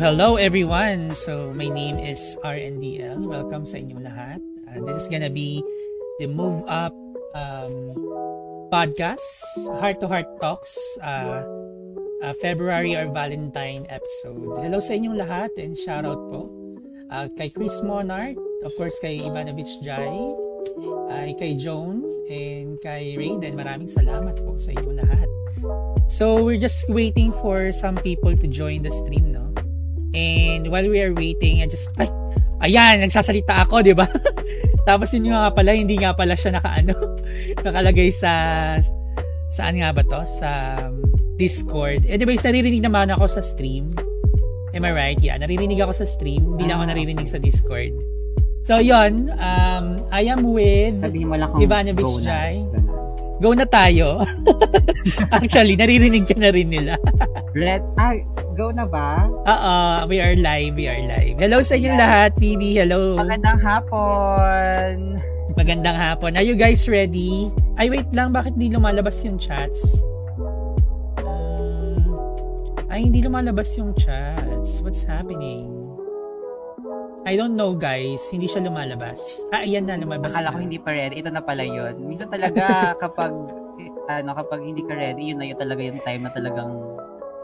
Hello everyone. So, my name is RNDL. Welcome sa inyong lahat. Uh, this is gonna be the Move Up um, podcast, Heart to Heart Talks, uh, uh, February or Valentine episode. Hello sa inyong lahat and shout out po uh, kay Chris Monart, of course kay Ivanovich Jai, ay kay Joan, and kay Raiden. Maraming salamat po sa inyong lahat. So, we're just waiting for some people to join the stream, no? And while we are waiting, I just, ay, ayan, nagsasalita ako, di ba? Tapos yun nga pala, hindi nga pala siya nakaano, nakalagay sa, saan nga ba to? Sa Discord. Anyways, naririnig naman ako sa stream. Am I right? Yeah, naririnig ako sa stream. Hindi lang ako naririnig sa Discord. So, yon um, I am with Sabihin mo lang kung Ivanovich go na. Go na tayo. Actually, naririnig ka na rin nila. Red, ah, go na ba? Oo, we are live, we are live. Hello sa inyong lahat, Phoebe, hello. Magandang hapon. Magandang hapon. Are you guys ready? Ay, wait lang, bakit di lumalabas yung chats? Um, ay, hindi lumalabas yung chats. What's happening? I don't know, guys. Hindi siya lumalabas. Ah, ayan na, lumabas Akala na. ko hindi pa ready. Ito na pala yun. Minsan talaga kapag eh, ano kapag hindi ka ready, yun na yun talaga yung time na talagang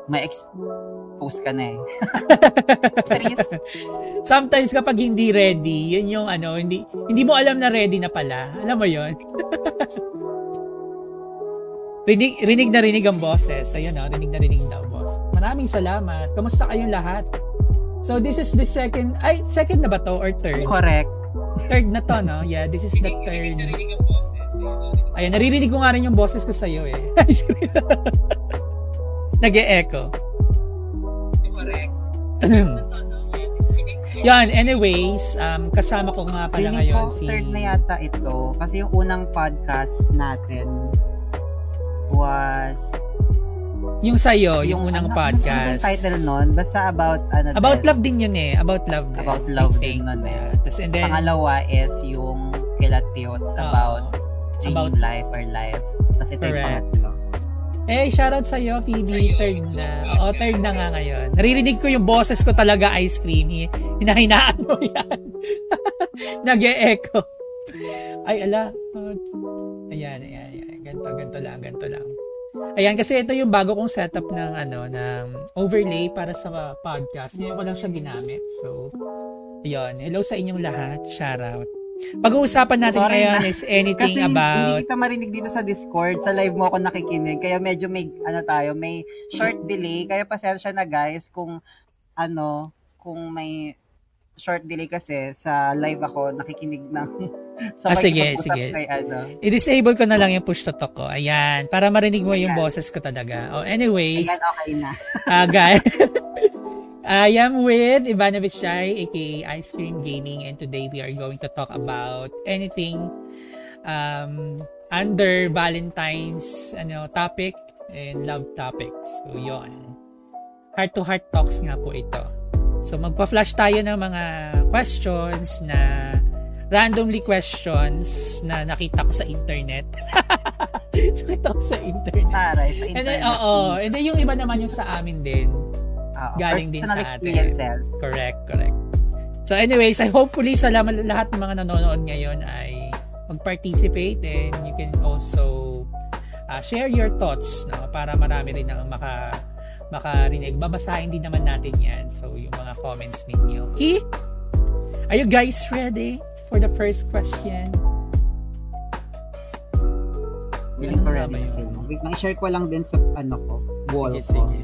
ma-expose ka na eh. Sometimes kapag hindi ready, yun yung ano, hindi hindi mo alam na ready na pala. Alam mo yun? rinig, rinig na rinig ang boses. Ayun o, rinig na rinig daw, boss. Maraming salamat. Kamusta kayong lahat? So, this is the second, ay, second na ba to or third? correct. Third na to, no? Yeah, this is the third. Ayan, naririnig ko nga rin yung boses ko sa'yo eh. Nag-e-echo. Correct. Yan, anyways, um, kasama ko nga pala Feeling ngayon si... third na yata ito. Kasi yung unang podcast natin was Yung sa'yo, yung, unang ano- podcast. Ano yung title nun? Basta about ano About din. love din yun eh. About love din. About love din nun eh. Tas, and then, Pangalawa is yung kila Tiots Oo. about dreaming About- life or life. Tapos ito yung Correct. pangatlo. eh, shoutout sa'yo, Phoebe. Third na. Oo, third na nga ngayon. Naririnig ko yung boses ko talaga ice cream. Hi- Hinahinaan mo yan. Nag-e-echo. Ay, ala. Uh, Ayan, ayan, ayan. Ganto, ganto lang, ganto lang. Ayan, kasi ito yung bago kong setup ng ano, ng overlay para sa podcast. Ngayon ko lang siya ginamit. So, ayun. Hello sa inyong lahat. Shoutout. Pag-uusapan natin Sorry ngayon na. is anything Kasi about... hindi kita marinig dito sa Discord. Sa live mo ako nakikinig. Kaya medyo may, ano tayo, may short delay. Kaya pasensya na guys kung, ano, kung may short delay kasi sa live ako nakikinig ng sa Ah, sige, sige. Kay, ano. I-disable ko na lang yung push to talk ko. Ayan. Para marinig mo yung boses ko talaga. Oh, anyways, Ayan, okay na. uh, guys, I am with Ivanovich Chai, aka Ice Cream Gaming, and today we are going to talk about anything um, under Valentine's ano topic and love topics. So, yon. Heart to heart talks nga po ito. So, magpa-flash tayo ng mga questions na randomly questions na nakita ko sa internet. nakita ko sa internet. Taray, sa And then, internet. oo. And then, yung iba naman yung sa amin din. Oo, galing din sa atin. experiences. Correct, correct. So anyways, I hopefully sa lahat ng mga nanonood ngayon ay mag-participate and you can also uh, share your thoughts no, para marami rin ang maka makarinig. Babasahin din naman natin yan. So, yung mga comments ninyo. Okay? Are you guys ready for the first question? Ko Ano na yun? sila. Wait, lang, i-share ko lang din sa ano ko, wall Sige, ko. sige.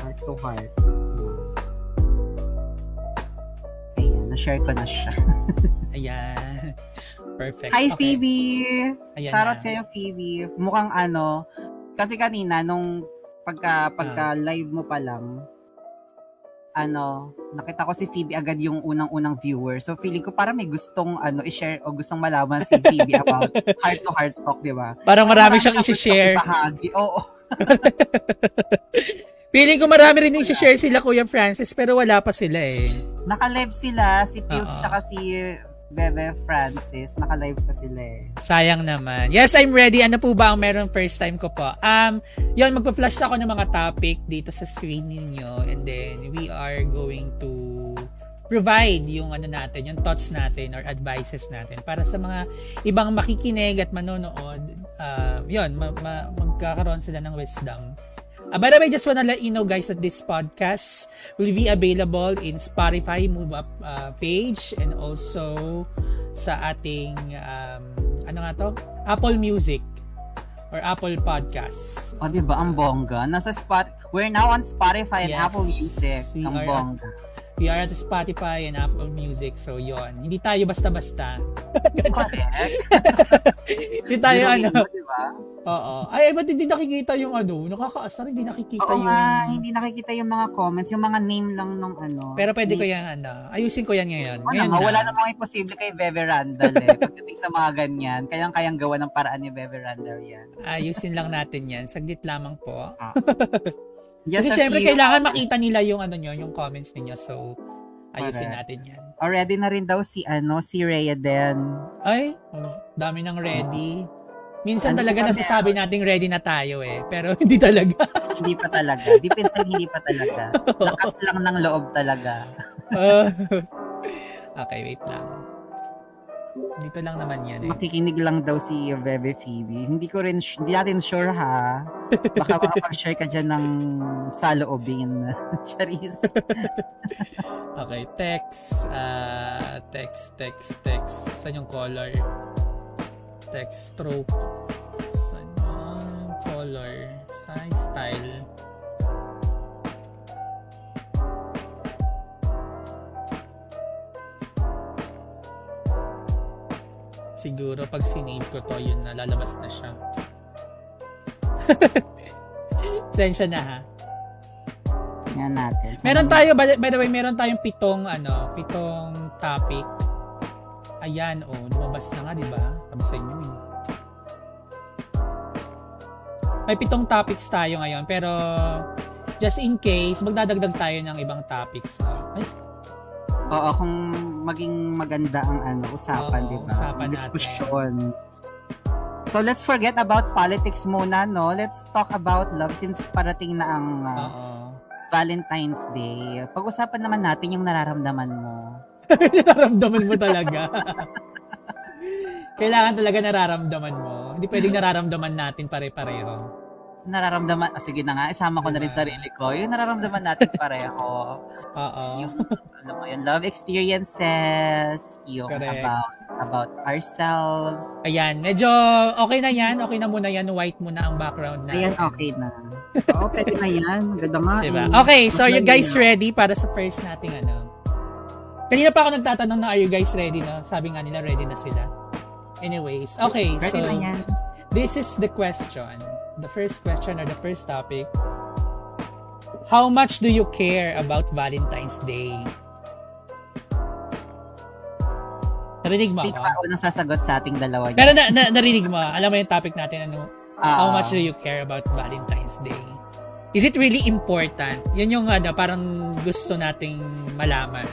Heart to heart. Ayan, na-share ko na siya. Ayan. Perfect. Hi, Okay. Phoebe! Ayan Shoutout sa'yo, Phoebe. Mukhang ano, kasi kanina, nung pagka, pagka Ah. live mo pa lang, ano, nakita ko si Phoebe agad yung unang-unang viewer. So, feeling ko parang may gustong ano, i-share o gustong malaman si Phoebe about heart-to-heart talk, di ba? Parang marami siyang isi-share. ibahagi. Oo. Feeling ko marami rin yung share sila Kuya Francis pero wala pa sila eh. Naka-live sila, si Pills Oo. tsaka si Bebe Francis. Naka-live pa sila eh. Sayang naman. Yes, I'm ready. Ano po ba ang meron first time ko po? Um, yun, magpa-flash ako ng mga topic dito sa screen ninyo and then we are going to provide yung ano natin, yung thoughts natin or advices natin para sa mga ibang makikinig at manonood, uh, yun, ma- ma- magkakaroon sila ng wisdom. Uh, by the way, just wanna let you know guys that this podcast will be available in Spotify Move Up uh, page and also sa ating um, ano nga to? Apple Music or Apple Podcasts. O, di ba? Ang bongga. Nasa spot, we're now on Spotify and Yes, Apple Music. Ang bongga. We are at Spotify and Apple Music. So, yon Hindi tayo basta-basta. Correct. Hindi tayo ano. Biruin mo, di ba? Oo. Ay, ba't hindi nakikita yung ano? Nakakaasar, hindi nakikita Oo yung... nga, hindi nakikita yung mga comments, yung mga name lang nung ano. Pero pwede ko Ni- yan, ano. Ayusin ko yan ngayon. Wala Ngayon nga, na. wala namang imposible kay Bebe Randall eh. Pagdating sa mga ganyan, kayang-kayang gawa ng paraan ni Bebe Randall yan. Ayusin lang natin yan. Saglit lamang po. Yes, Kasi syempre, you- kailangan makita nila yung ano nyo, yung comments ninyo. So, ayusin Correct. natin yan. Already na rin daw si ano, si Rhea Den. Ay, oh, dami ng ready. Minsan Ano talaga nasasabi nating ready na tayo eh. Pero hindi talaga. Hindi pa talaga. Deep inside, hindi pa talaga. Lakas lang ng loob talaga. Ah. okay, wait lang. Dito lang naman yan eh. Makikinig lang daw si Bebe Phoebe. Hindi ko rin, hindi natin sure ha. Baka makapag-share ka dyan ng saloobin. Charis. Okay, text, ah, text, text, text. Saan yung color? Text stroke. Saan yung color? Size, style. Siguro pag sinave ko to, yun na, lalabas na siya. Sensya na ha. Yan natin. So, Meron tayo, by, by the way, meron tayong pitong, ano, pitong topic. Ayan, oh, lumabas na nga, di ba? Sabi sa inyo, eh. May pitong topics tayo ngayon, pero just in case, magdadagdag tayo ng ibang topics. No? Ay, Oo, kung maging maganda ang ano, usapan, Oo, di ba? usapan. Diskusyon. So let's forget about politics muna, no? Let's talk about love since parating na ang uh. Valentine's Day. Pag-usapan naman natin yung nararamdaman mo. nararamdaman mo talaga. Kailangan talaga nararamdaman mo. Hindi pwedeng nararamdaman natin pare-pareho. Nararamdaman, ah, sige na nga, isama ko na rin Diba? sarili ko. Yung nararamdaman natin pareho. Oo. yung, alam mo, yung love experiences, yung Correct. about about ourselves. Ayan, medyo okay na yan. Okay na muna yan. White muna ang background na. Ayan, okay na. Oo, pwede na yan. Ganda nga Diba? eh. Okay, so you Mas guys ready para sa first nating ano? Kanina pa ako nagtatanong na are you guys ready na? Sabi nga nila ready na sila. Anyways, okay, Ready so na yan. this is the question. The first question or the first topic. How much do you care about Valentine's Day? Narinig mo Sino ako? unang sasagot sa ating dalawa niya? Pero na, na, narinig mo, alam mo yung topic natin, ano, how Ah, much do you care about Valentine's Day? Is it really important? Yan yung ano, parang gusto nating malaman.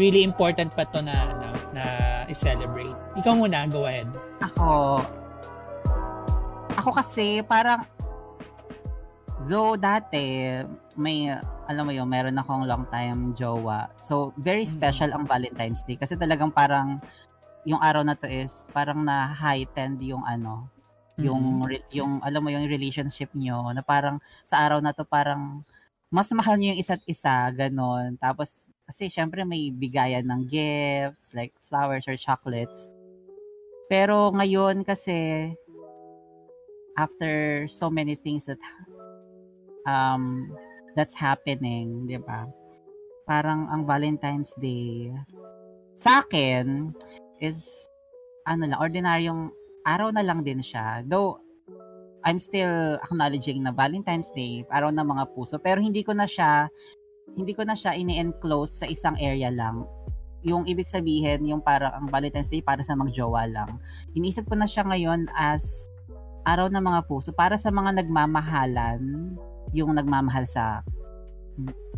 Really important pa to na, ano, na i-celebrate. Ikaw muna, go ahead. Ako, ako kasi parang, though dati, may, alam mo yun, meron akong long time jowa. So, very Mm. special ang Valentine's Day. Kasi talagang parang, yung araw na to is, parang na-heightened yung ano, yung, Mhm. re- yung, alam mo yung relationship nyo, na parang, sa araw na to parang, mas mahal nyo yung isa't isa, ganon. Tapos, kasi syempre may bigayan ng gifts, like flowers or chocolates. Pero ngayon kasi after so many things that um that's happening, 'di ba? Parang ang Valentine's Day sa akin is ano lang, ordinaryong araw na lang din siya. Though I'm still acknowledging na Valentine's Day, araw ng mga puso, pero hindi ko na siya hindi ko na siya ini-enclose sa isang area lang. Yung ibig sabihin, yung para ang Valentine's Day para sa magjowa lang. Iniisip ko na siya ngayon as araw ng mga puso para sa mga nagmamahalan, yung nagmamahal sa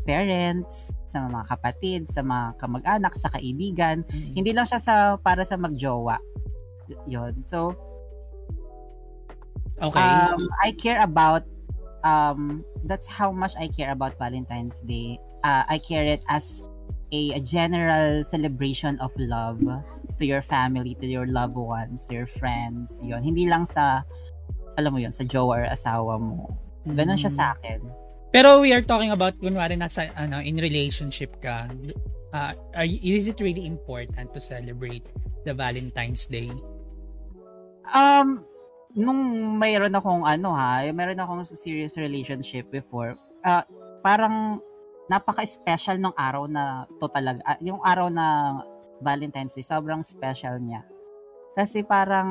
parents, sa mga kapatid, sa mga kamag-anak, sa kaibigan. Mm. Hindi lang siya sa para sa magjowa. Yun. So, Okay. um, I care about um, that's how much I care about Valentine's Day. Uh, I care it as a, a general celebration of love to your family, to your loved ones, to your friends. Yun. Hindi lang sa, alam mo yun, sa jowa or asawa mo. Ganon siya Mm. sa akin. Pero we are talking about kunwari nasa ano in relationship ka. Uh, are, is it really important to celebrate the Valentine's Day? Um, nung mayroon akong ano ha, mayroon akong serious relationship before, ah, parang napaka-special ng araw na to talaga. ah, yung araw na Valentine's Day, sobrang special niya. Kasi parang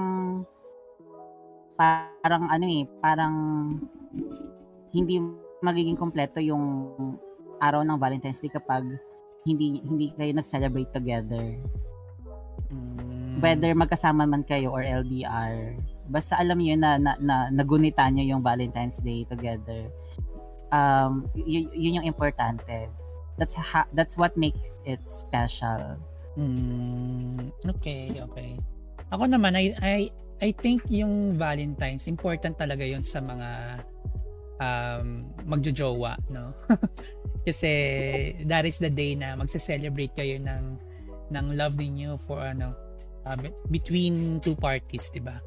parang ano eh, parang hindi magiging kompleto yung araw ng Valentine's Day kapag hindi hindi kayo nag-celebrate together Mm. whether magkasama man kayo or LDR, basta alam niyo na, na, na nagunita niyo yung Valentine's Day together. Um, y- yun yung importante. That's ha- that's what makes it special. Mm, okay, okay. Ako naman, I, I, I think yung Valentine's, important talaga yon sa mga um, magjojowa, no? Kasi that is the day na magse-celebrate kayo ng ng love ninyo for ano uh, be- between two parties, 'di ba?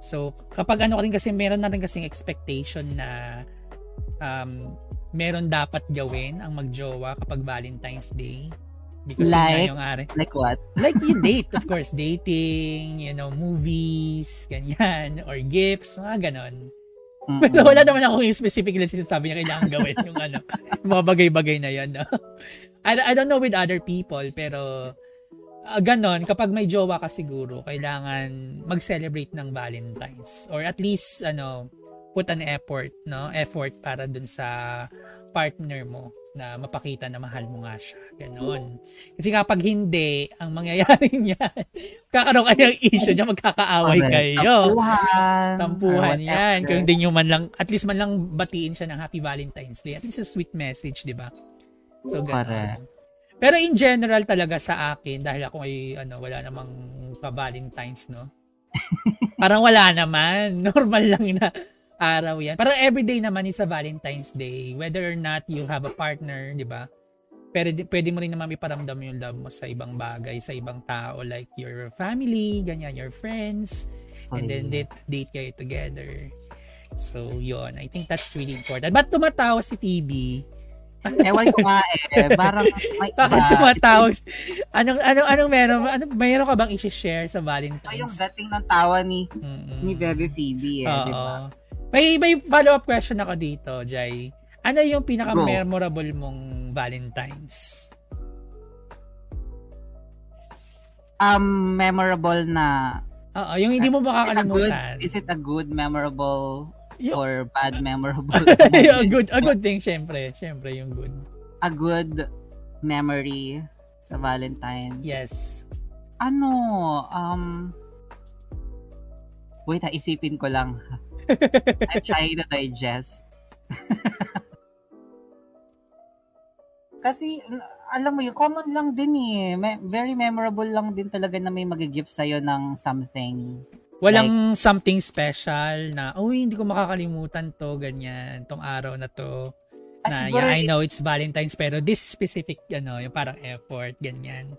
So, kapag ano rin kasi meron na rin kasing expectation na um, meron dapat gawin ang magjowa kapag Valentine's Day. Because Like? yung ari Like what? like you date, of course, dating, you know, movies, ganyan, or gifts, mga ganon. Mm-mm. Pero wala naman akong specific na sinasabi niya kailangan gawin yung ano, yung mga bagay-bagay na yan. No? I, I don't know with other people, pero ah, ganon, kapag may jowa ka siguro, kailangan mag-celebrate ng Valentine's. Or at least, ano, put an effort, no? Effort para dun sa partner mo na mapakita na mahal mo nga siya. Ganon. Kasi kapag hindi, ang mangyayari niya, kakaroon kayo ng issue niya, magkakaaway kayo. Tampuhan. Tampuhan or yan. Kung hindi nyo man lang, at least man lang batiin siya ng Happy Valentine's Day. At least a sweet message, di ba? So, ganun. Pero in general talaga sa akin, dahil ako ay, ano, wala namang pa-Valentine's, no? Parang wala naman. Normal lang na araw yan. Parang everyday naman is a Valentine's Day. Whether or not you have a partner, di ba? Pero di- pwede mo rin naman iparamdam yung love mo sa ibang bagay, sa ibang tao, like your family, ganyan, your friends, and then date, date kayo together. So, yun. I think that's really important. But tumatawa si TB. Ewan ko nga eh. Parang may Bakit iba. tumatawag? Anong, anong, anong meron? Ano, mayroon ka bang i-share sa Ito yung Valentine's? dating ng tawa ni Mm-mm. ni Bebe Phoebe eh, Oo. di ba? May, may follow-up question ako dito, Jai. Ano yung pinaka-memorable mong Valentine's? Um, memorable na Oo, yung hindi mo Is it a good, makakalimutan. is it a good memorable Yung- or bad memorable? a good a good thing syempre, syempre yung good. a good memory sa Valentine. Yes. Ano, um, wait ha, isipin ko lang. I'm trying to digest. Kasi, alam mo yun, common lang din eh. Me- very memorable lang din talaga na may mag-gift sa'yo ng something. Walang something special na, uy, hindi ko makakalimutan to, ganyan, tong araw na to. Ah, Na, siguro, yeah, I know it's Valentine's, pero this specific, ano, yung parang effort, ganyan.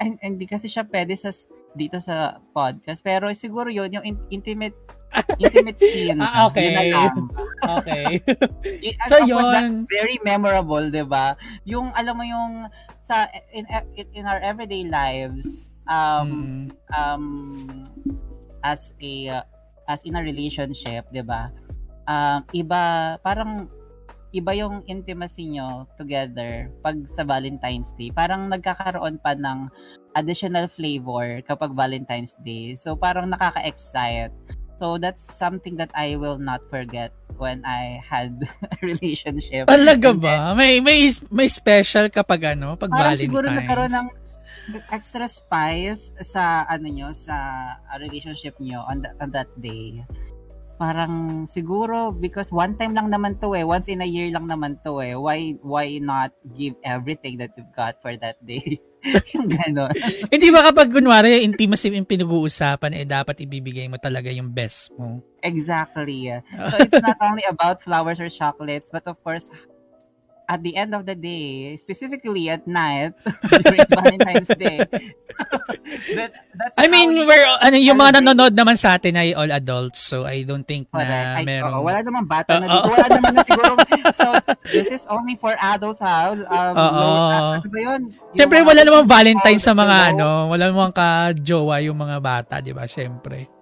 and, and di kasi siya pwede sa dito sa podcast. Pero siguro yun, yung in- intimate intimate scene. Ah, okay. Yun na lang. Okay. Y- So, of course, yun. that's very memorable, 'di ba? Yung alam mo yung sa in in, in our everyday lives um Mm. um as a uh, as in a relationship, 'di ba? Um iba parang iba yung intimacy nyo together pag sa Valentine's Day. Parang nagkakaroon pa ng additional flavor kapag Valentine's Day. So parang nakaka-excite. So that's something that I will not forget when I had a relationship. Talaga ba? May may may special kapag ano, pag Parang Valentine's. siguro nagkaroon ng extra spice sa ano nyo, sa uh, relationship nyo on, on that day. parang siguro because one time lang naman to eh, once in a year lang naman to eh. Why why not give everything that you've got for that day? yung gano'n. Hindi ba kapag kunwari intimacy yung pinag-uusapan, eh dapat ibibigay mo talaga yung best mo? Exactly. So it's not only about flowers or chocolates, but of course, at the end of the day, specifically at night during Valentine's Day. that, that's I mean, we're ano yung mga nanonood naman sa atin ay all adults, so I don't think na Correct. meron. Oo, wala naman bata na dito. Wala naman na siguro. so, this is only for adults ha. Um, Oo. lower, ano ba yun? Yung Siyempre, wala namang Valentine sa mga ano, wala namang ka-jowa yung mga bata, di ba? Siyempre.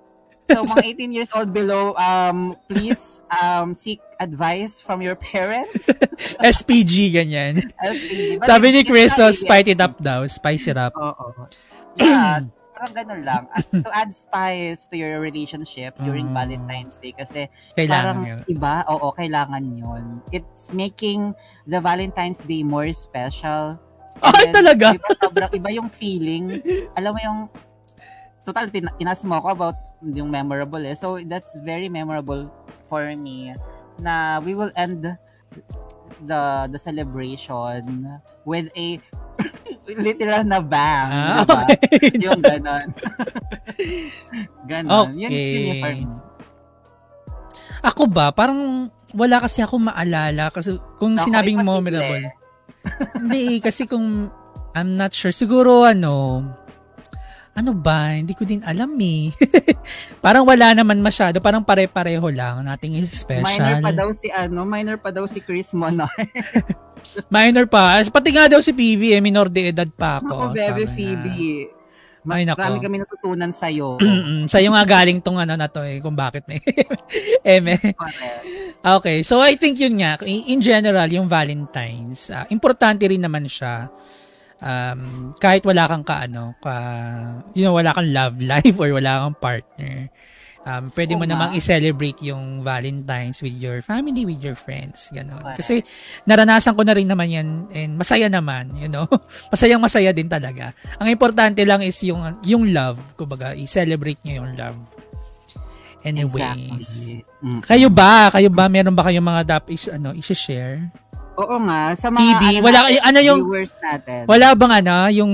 So, mga 18 years old below, um, please um, seek advice from your parents. SPG, ganyan. But Sabi ni Chris, so spice it up daw. Spice it up. Oo. Yeah, parang ganun lang. At to add spice to your relationship during Ah. Valentine's Day kasi Kailangan parang yun. iba, oo, kailangan yun. It's making the Valentine's Day more special. And Ay, then, talaga? Iba, sobrang iba yung feeling. Alam mo yung, total, tin- inas mo ako about yung memorable eh. So, that's very memorable for me na we will end the the celebration with a literal na bang. Ah, diba? okay. Yung ganon. ganon. Yun, Okay. yun yung for me. Ako ba, parang wala kasi ako maalala kasi kung Ako, sinabing memorable. Hindi, kasi kung I'm not sure. Siguro ano, ano ba? Hindi ko din alam eh. parang wala naman masyado. Parang pare-pareho lang. Nothing is special. Minor pa daw si ano, minor pa daw si Chris Monar. Minor pa. Pati nga daw si PV, eh, minor de edad pa ako. Ako, Bebe na. Phoebe. Ay, nako. Marami kami natutunan sa'yo. Mm-mm. Sa'yo nga galing tong ano na to eh, kung bakit may eme. Correct. Okay, so I think yun nga, in general, yung Valentine's, ah, importante rin naman siya. Um, kahit wala kang kaano, ka, you know, wala kang love life or wala kang partner. Um, pwede mo Oo nga. namang i-celebrate yung Valentine's with your family, with your friends, gano'n. Correct. Kasi naranasan ko na rin naman yan and masaya naman, you know. Masayang masaya din talaga. Ang importante lang is yung yung love, kumbaga, i-celebrate nyo yung love. Anyways. Exactly. Mm. Kayo ba? Kayo ba? Meron ba kayong mga dap is, ano, i-share? Oo nga, sa mga PB, ano, wala- natin, ano yung- viewers natin. Wala bang ano, yung,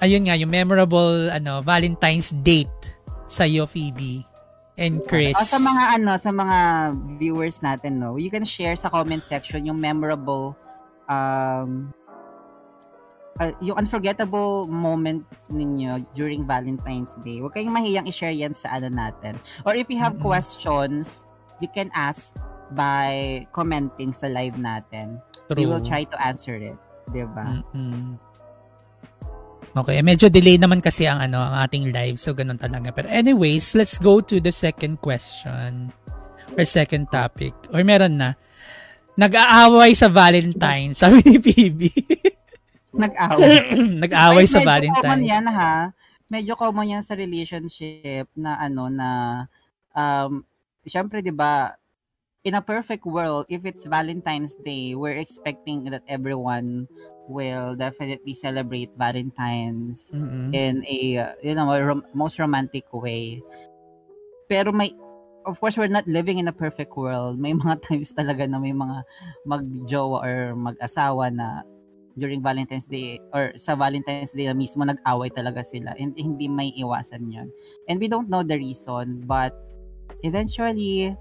ayun nga, yung memorable, ano, Valentine's date sa iyo, Phoebe and Chris? O, sa mga ano, sa mga viewers natin, no, you can share sa comment section yung memorable um uh, yung unforgettable moment ninyo during Valentine's Day. Huwag kayong mahiyang i-share yan sa ano natin. Or if you have Mm-mm. questions, you can ask by commenting sa live natin. We will try to answer it. 'Di ba? Mm-mm. Okay, medyo delay naman kasi ang ano ang ating live so ganun talaga. Pero anyways, let's go to the second question or second topic. Or meron na. Nag-aaway sa Valentine, sabi ni Phoebe. Nag-away. Nag-aaway Ay, sa medyo common yan ha. Medyo common yan sa relationship na ano na um syempre 'di ba in a perfect world if it's Valentine's Day we're expecting that everyone will definitely celebrate Valentine's Mm-mm. in a uh, you know a rom- most romantic way. Pero may of course we're not living in a perfect world. May mga times talaga na may mga magjowa or mag-asawa na during Valentine's Day or sa Valentine's Day na mismo nag-away talaga sila and hindi may iwasan yon and we don't know the reason but eventually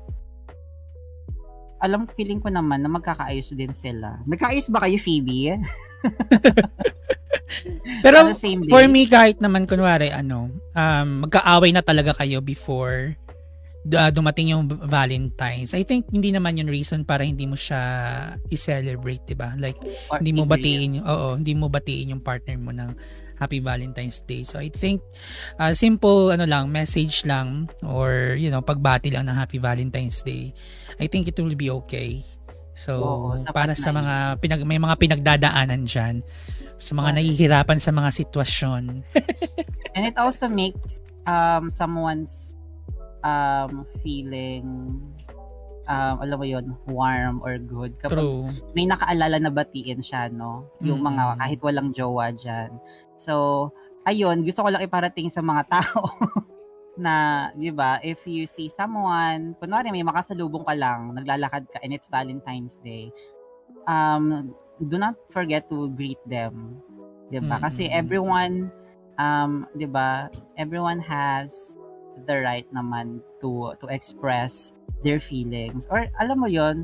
alam feeling ko naman na magkakaayos din sila nagkaayos ba kayo Phoebe? Pero for me kahit naman kunwari ano, um magkaaway na talaga kayo before uh, dumating yung Valentine's. I think hindi naman yung reason para hindi mo siya i-celebrate, 'di ba? Like Or hindi mo batiin yung oo, hindi mo batiin yung partner mo ng Happy Valentine's Day. So I think uh, simple ano lang, message lang or you know, pagbati lang ng Happy Valentine's Day. I think it will be okay. So Oo, para sa mga pinag may mga pinagdadaanan diyan sa mga Oo. nahihirapan sa mga sitwasyon. And it also makes um someone's um feeling um alam mo yon warm or good kapag True. may nakaalala na batiin siya no yung Mm-mm. mga kahit walang jowa diyan so ayun gusto ko lang iparating sa mga tao na, di ba, if you see someone, kunwari may makasalubong ka lang, naglalakad ka, and it's Valentine's Day, um, do not forget to greet them. Di ba? Mm. Kasi everyone, um, di ba, everyone has the right naman to to express their feelings. Or alam mo yon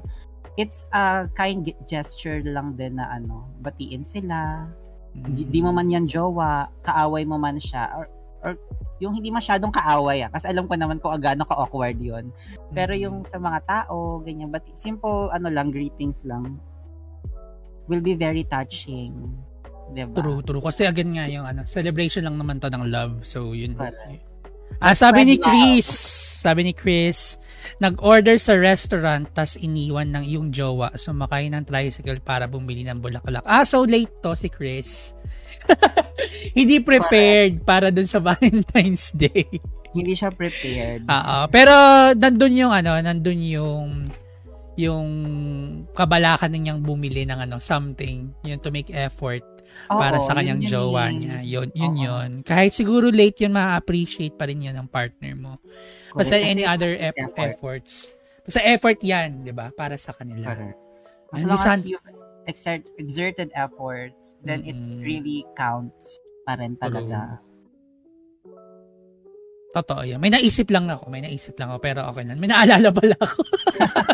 it's a kind gesture lang din na ano, batiin sila. Di, di mo man yan jowa, kaaway mo man siya. Or, or yung hindi masyadong kaaway ah. Kasi alam ko naman kung agano ka-awkward yon Pero Mm. yung sa mga tao, ganyan, but simple, ano lang, greetings lang, will be very touching. Diba? True, true. Kasi again nga yung ano, celebration lang naman to ng love. So, yun. Correct. Ah, sabi ni. Chris, sabi ni Chris, nag-order sa restaurant tas iniwan ng iyong jowa sumakay ng tricycle para bumili ng bulaklak. Ah, so late to si Chris. Hindi prepared para dun sa Valentine's Day. Hindi siya prepared. Oo. Pero nandun yung ano, nandun yung yung kabalakan niyang bumili ng ano, something, yung to make effort para Oo, sa kanyang yun yun jowa eh. niya. Yun, yun Oo. yun. Kahit siguro late yun, ma-appreciate pa rin yun ng partner mo. Basta Correct. any Kasi other eff- effort. efforts. Basta effort yan, di ba? Para sa kanila. Correct. As Hindi long san- as you've exert, exerted efforts, then it Mm-mm. really counts pa rin talaga. Totoo yan. May naisip lang ako. May naisip lang ako. Pero okay na. May naalala pala ako.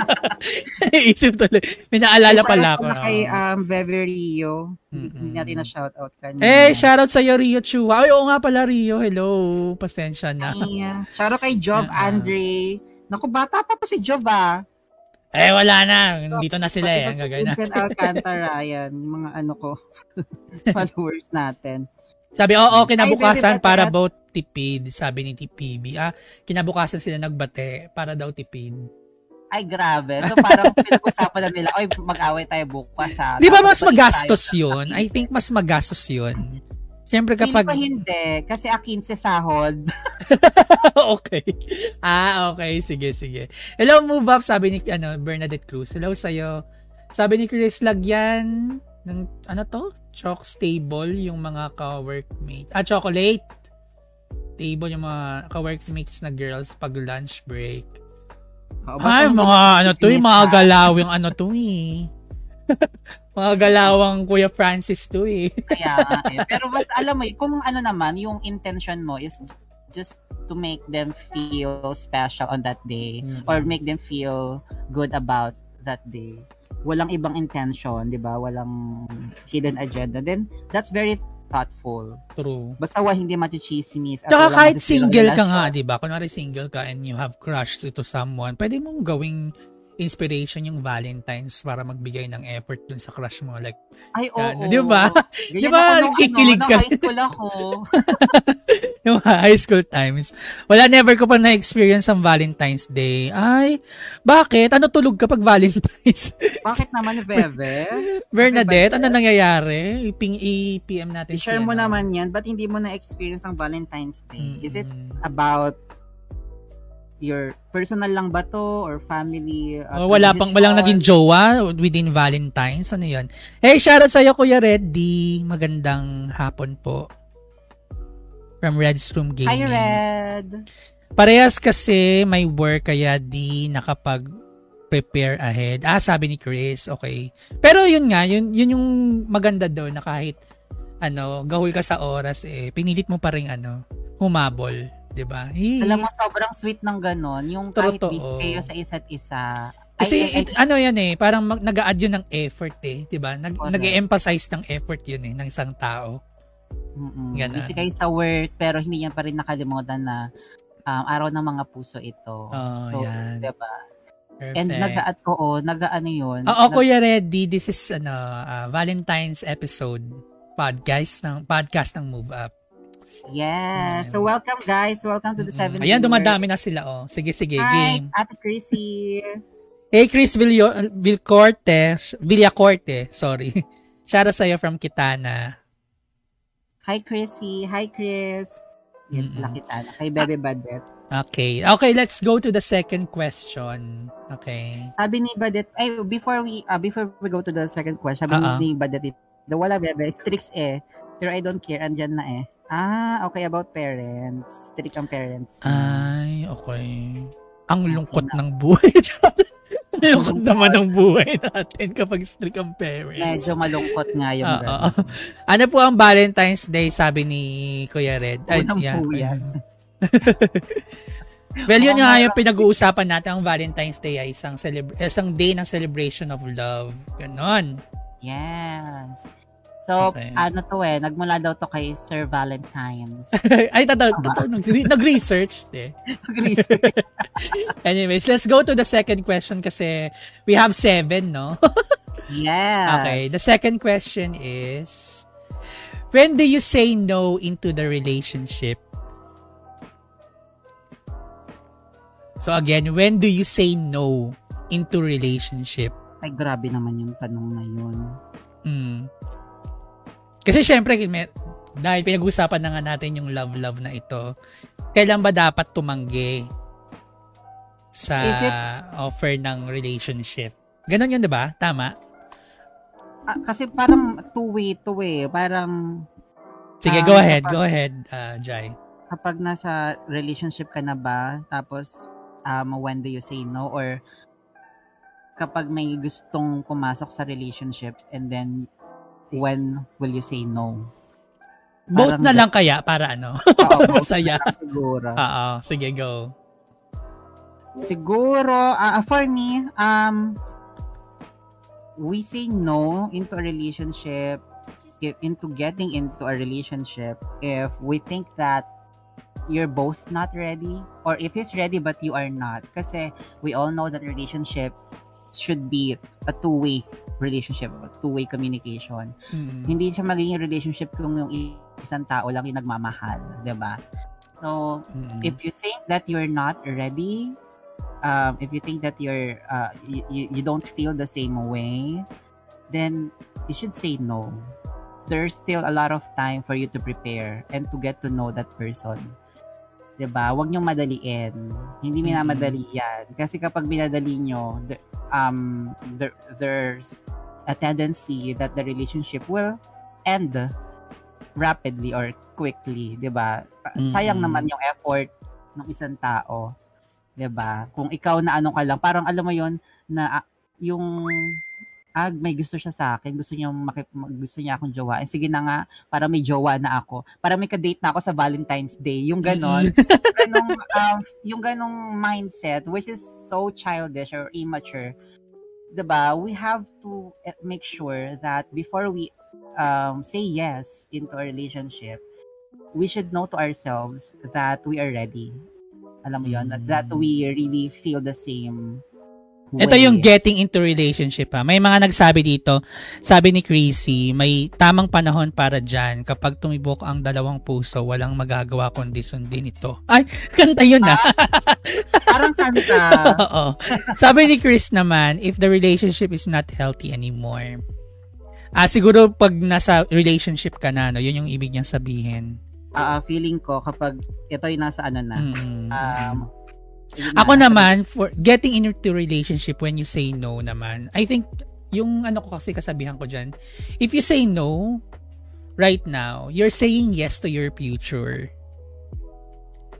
naisip tuloy. May naalala Ay, pala ako. kay um, Bebe Rio. Hindi natin na shoutout kanina. Eh, shoutout sa'yo, Rio Chua. Ay, oo nga pala, Rio. Hello. Pasensya na. Ay, uh, shoutout kay Job ah. Andre. Naku, bata pa to si Job ah. Eh, wala na. Dito na sila eh. Ang gagawin Vincent natin. Alcantara, yan. Mga ano ko, followers natin. Sabi, oo, Ay, kinabukasan baby, para both tipid. Sabi ni TPB. Ah, kinabukasan sila nagbate para daw tipid. Ay, grabe. So, parang pinag-usapan na nila, oy, mag-away tayo bukas ha. Di ba mas magastos tayo yun? I 15. think mas magastos yun. Siyempre kapag... ko hindi. Kasi a 15 sahod. okay. Ah, okay. Sige, sige. Hello, move up, sabi ni ano, Bernadette Cruz. Hello sa'yo. Sabi ni Chris, lagyan ng, ano to? Chalk stable yung mga ka-workmate. Ah, chocolate. Table yung mga ka-workmates na girls pag lunch break. Oo, Ay, mga ano to, yung mga galaw yung ano to eh. mga galawang Kuya Francis to eh. Kaya nga eh. Pero mas alam mo, kung ano naman, yung intention mo is just to make them feel special on that day Mm. or make them feel good about that day. Walang ibang intention, di ba? Walang hidden agenda. Then, that's very thoughtful. True. Basta wa hindi machichismis. at walang kahit single ka nga, di ba? Kunwari single ka and you have crush to someone, pwede mong gawing inspiration yung Valentine's para magbigay ng effort dun sa crush mo. Like, Ay, oo. Yan, di ba? Di ba, nung, kikilig ano, ka? nung high school ako. yung high school times. Wala, never ko pa na-experience ang Valentine's Day. Ay, bakit? Ano tulog ka pag Valentine's? Bakit naman, Bebe? Bernadette, ano nangyayari? Iping i-PM natin I-share si mo ano. naman yan. Ba't hindi mo na-experience ang Valentine's Day? Is it about your personal lang ba to or family? uh, Oh, wala pang walang naging jowa within Valentine's. Ano 'yon? Hey, shoutout sa iyo Kuya Reddy. Magandang hapon po. From Red's Room Hi, Gaming. Red! Parehas kasi may work kaya di nakapag prepare ahead. Ah, sabi ni Chris. Okay. Pero yun nga, yun, yun yung maganda doon na kahit ano, gahul ka sa oras eh, pinilit mo pa rin ano, humabol. 'Di ba? Hey. Alam mo, sobrang sweet ng ganon. Yung kahit Totoo. busy kayo sa isa't isa. Kasi ay, ay, it, ano yan eh, parang mag, nag-a-add yun ng effort eh, 'di ba? Nag nag-emphasize ng effort yun eh ng isang tao. mm-mm. Ganon. busy kayo sa work, pero hindi yan pa rin nakalimutan na um, araw ng mga puso ito. Oh, so, yan. diba? Perfect. And nag-aat oo, nag-aano yun. Oo, nag- Kuya Reddy, this is ano, ah, Valentine's episode podcast ng podcast ng Move Up. Yes. So, welcome guys. Welcome to the Mm-mm. 17 Ayan, dumadami na sila oh. Sige, sige, Hi, game. Ate Chrissy. Hey, Chris Villo, Vilcorte, Villacorte, sorry. Shout out sa'yo from Kitana. Hi, Chrissy. Hi, Chris. Sila kita. Kay Bebe Badet. Okay. Okay, let's go to the second question. Okay. Sabi ni Badet, ay, before we uh, before we go to the second question, sabi ah. ni Badet, the wala Bebe, is tricks eh. Pero I don't care, andyan na eh. Ah, okay, about parents. Strict ang parents. Ay, okay. Ang lungkot ng buhay. lungkot naman ng buhay natin kapag strict ang parents. Medyo malungkot nga yung Oo. ganun. Ano po ang Valentine's Day sabi ni Kuya Red? Ay, Unang yeah. po yan. well, yun Oo, nga yung pinag-uusapan natin. Ang Valentine's Day ay isang, celebra- isang day ng celebration of love. Ganon. Yes. So, Okay. ano to eh, nagmula daw to kay Sir Valentine's. ay, tataw, nag- nag-research. De. Nag-research. Anyways, let's go to the second question kasi we have seven, no? yes. Okay, the second question is, when do you say no into the relationship? So again, when do you say no into relationship? Ay, grabe naman yung tanong na yun. Mm. Kasi syempre, dahil pinag-usapan na nga natin yung love-love na ito, kailan ba dapat tumanggi sa it- offer ng relationship? Ganon yun, di ba? Tama? Ah, kasi parang two-way to eh. Parang Sige, Ah, go ahead. kapag- Go ahead, uh, Jai. kapag nasa relationship ka na ba, tapos um, when do you say no? Or kapag may gustong pumasok sa relationship and then when will you say no? Both Parang na lang kaya para ano? Oo, Masaya. siguro. Oo, sige, go. Siguro, ah, for me, um, we say no into a relationship, into getting into a relationship if we think that you're both not ready or if he's ready but you are not. Kasi we all know that relationship should be a two-way relationship, a two-way communication. Mm. Hindi siya magiging relationship kung yung isang tao lang yung nagmamahal, 'di ba? So, Mm. if you think that you're not ready um, if you think that you're uh, you, you don't feel the same way then you should say no there's still a lot of time for you to prepare and to get to know that person 'di ba Huwag niyong madaliin hindi minamadali yan kasi kapag binadali niyo the- um there, there's a tendency that the relationship will end rapidly or quickly 'di ba sayang Mm. naman yung effort ng isang tao. 'di ba? Kung ikaw na ano ka lang, parang alam mo 'yon na ah, yung ah, may gusto siya sa akin, gusto niya makip, gusto niya akong jowain. Sige na nga, para may jowa na ako. Para may ka-date na ako sa Valentine's Day. Yung ganon. ganong, um, yung ganong mindset, which is so childish or immature. 'di ba? We have to eh, make sure that before we um, say yes into a relationship, we should know to ourselves that we are ready. Alam mo yon Mm. that we really feel the same Ito way. yung getting into relationship ha. May mga nagsabi dito, sabi ni Chrissy, may tamang panahon para dyan. Kapag tumibok ang dalawang puso, walang magagawa kundi sundin ito. Ay, kanta yun na. Parang kanta. Oo. Sabi ni Chris naman, if the relationship is not healthy anymore, ah siguro pag nasa relationship ka na, no, yun yung ibig niyang sabihin. Ah, ah, feeling ko kapag ito yung nasa ano na. Mm. Um, Ako na, naman, for getting into relationship when you say no naman, I think, yung ano ko kasi kasabihan ko dyan, if you say no, right now, you're saying yes to your future.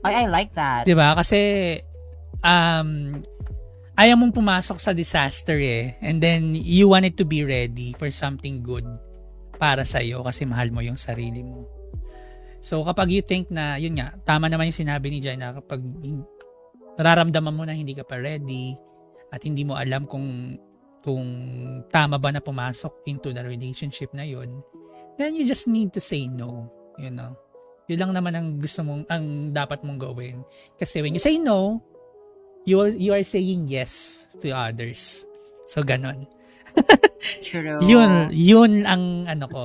Ay, I like that. 'Di ba? Kasi, um, ayaw mong pumasok sa disaster eh. And then, you wanted to be ready for something good para sa'yo kasi mahal mo yung sarili mo. So, kapag you think na, yun nga, tama naman yung sinabi ni Jai na kapag nararamdaman mo na hindi ka pa ready at hindi mo alam kung kung tama ba na pumasok into the relationship na yun, then you just need to say no, you know. Yun lang naman ang gusto mong, ang dapat mong gawin. Kasi when you say no, you are, you are saying yes to others. So, ganon. Yun, yun ang ano ko,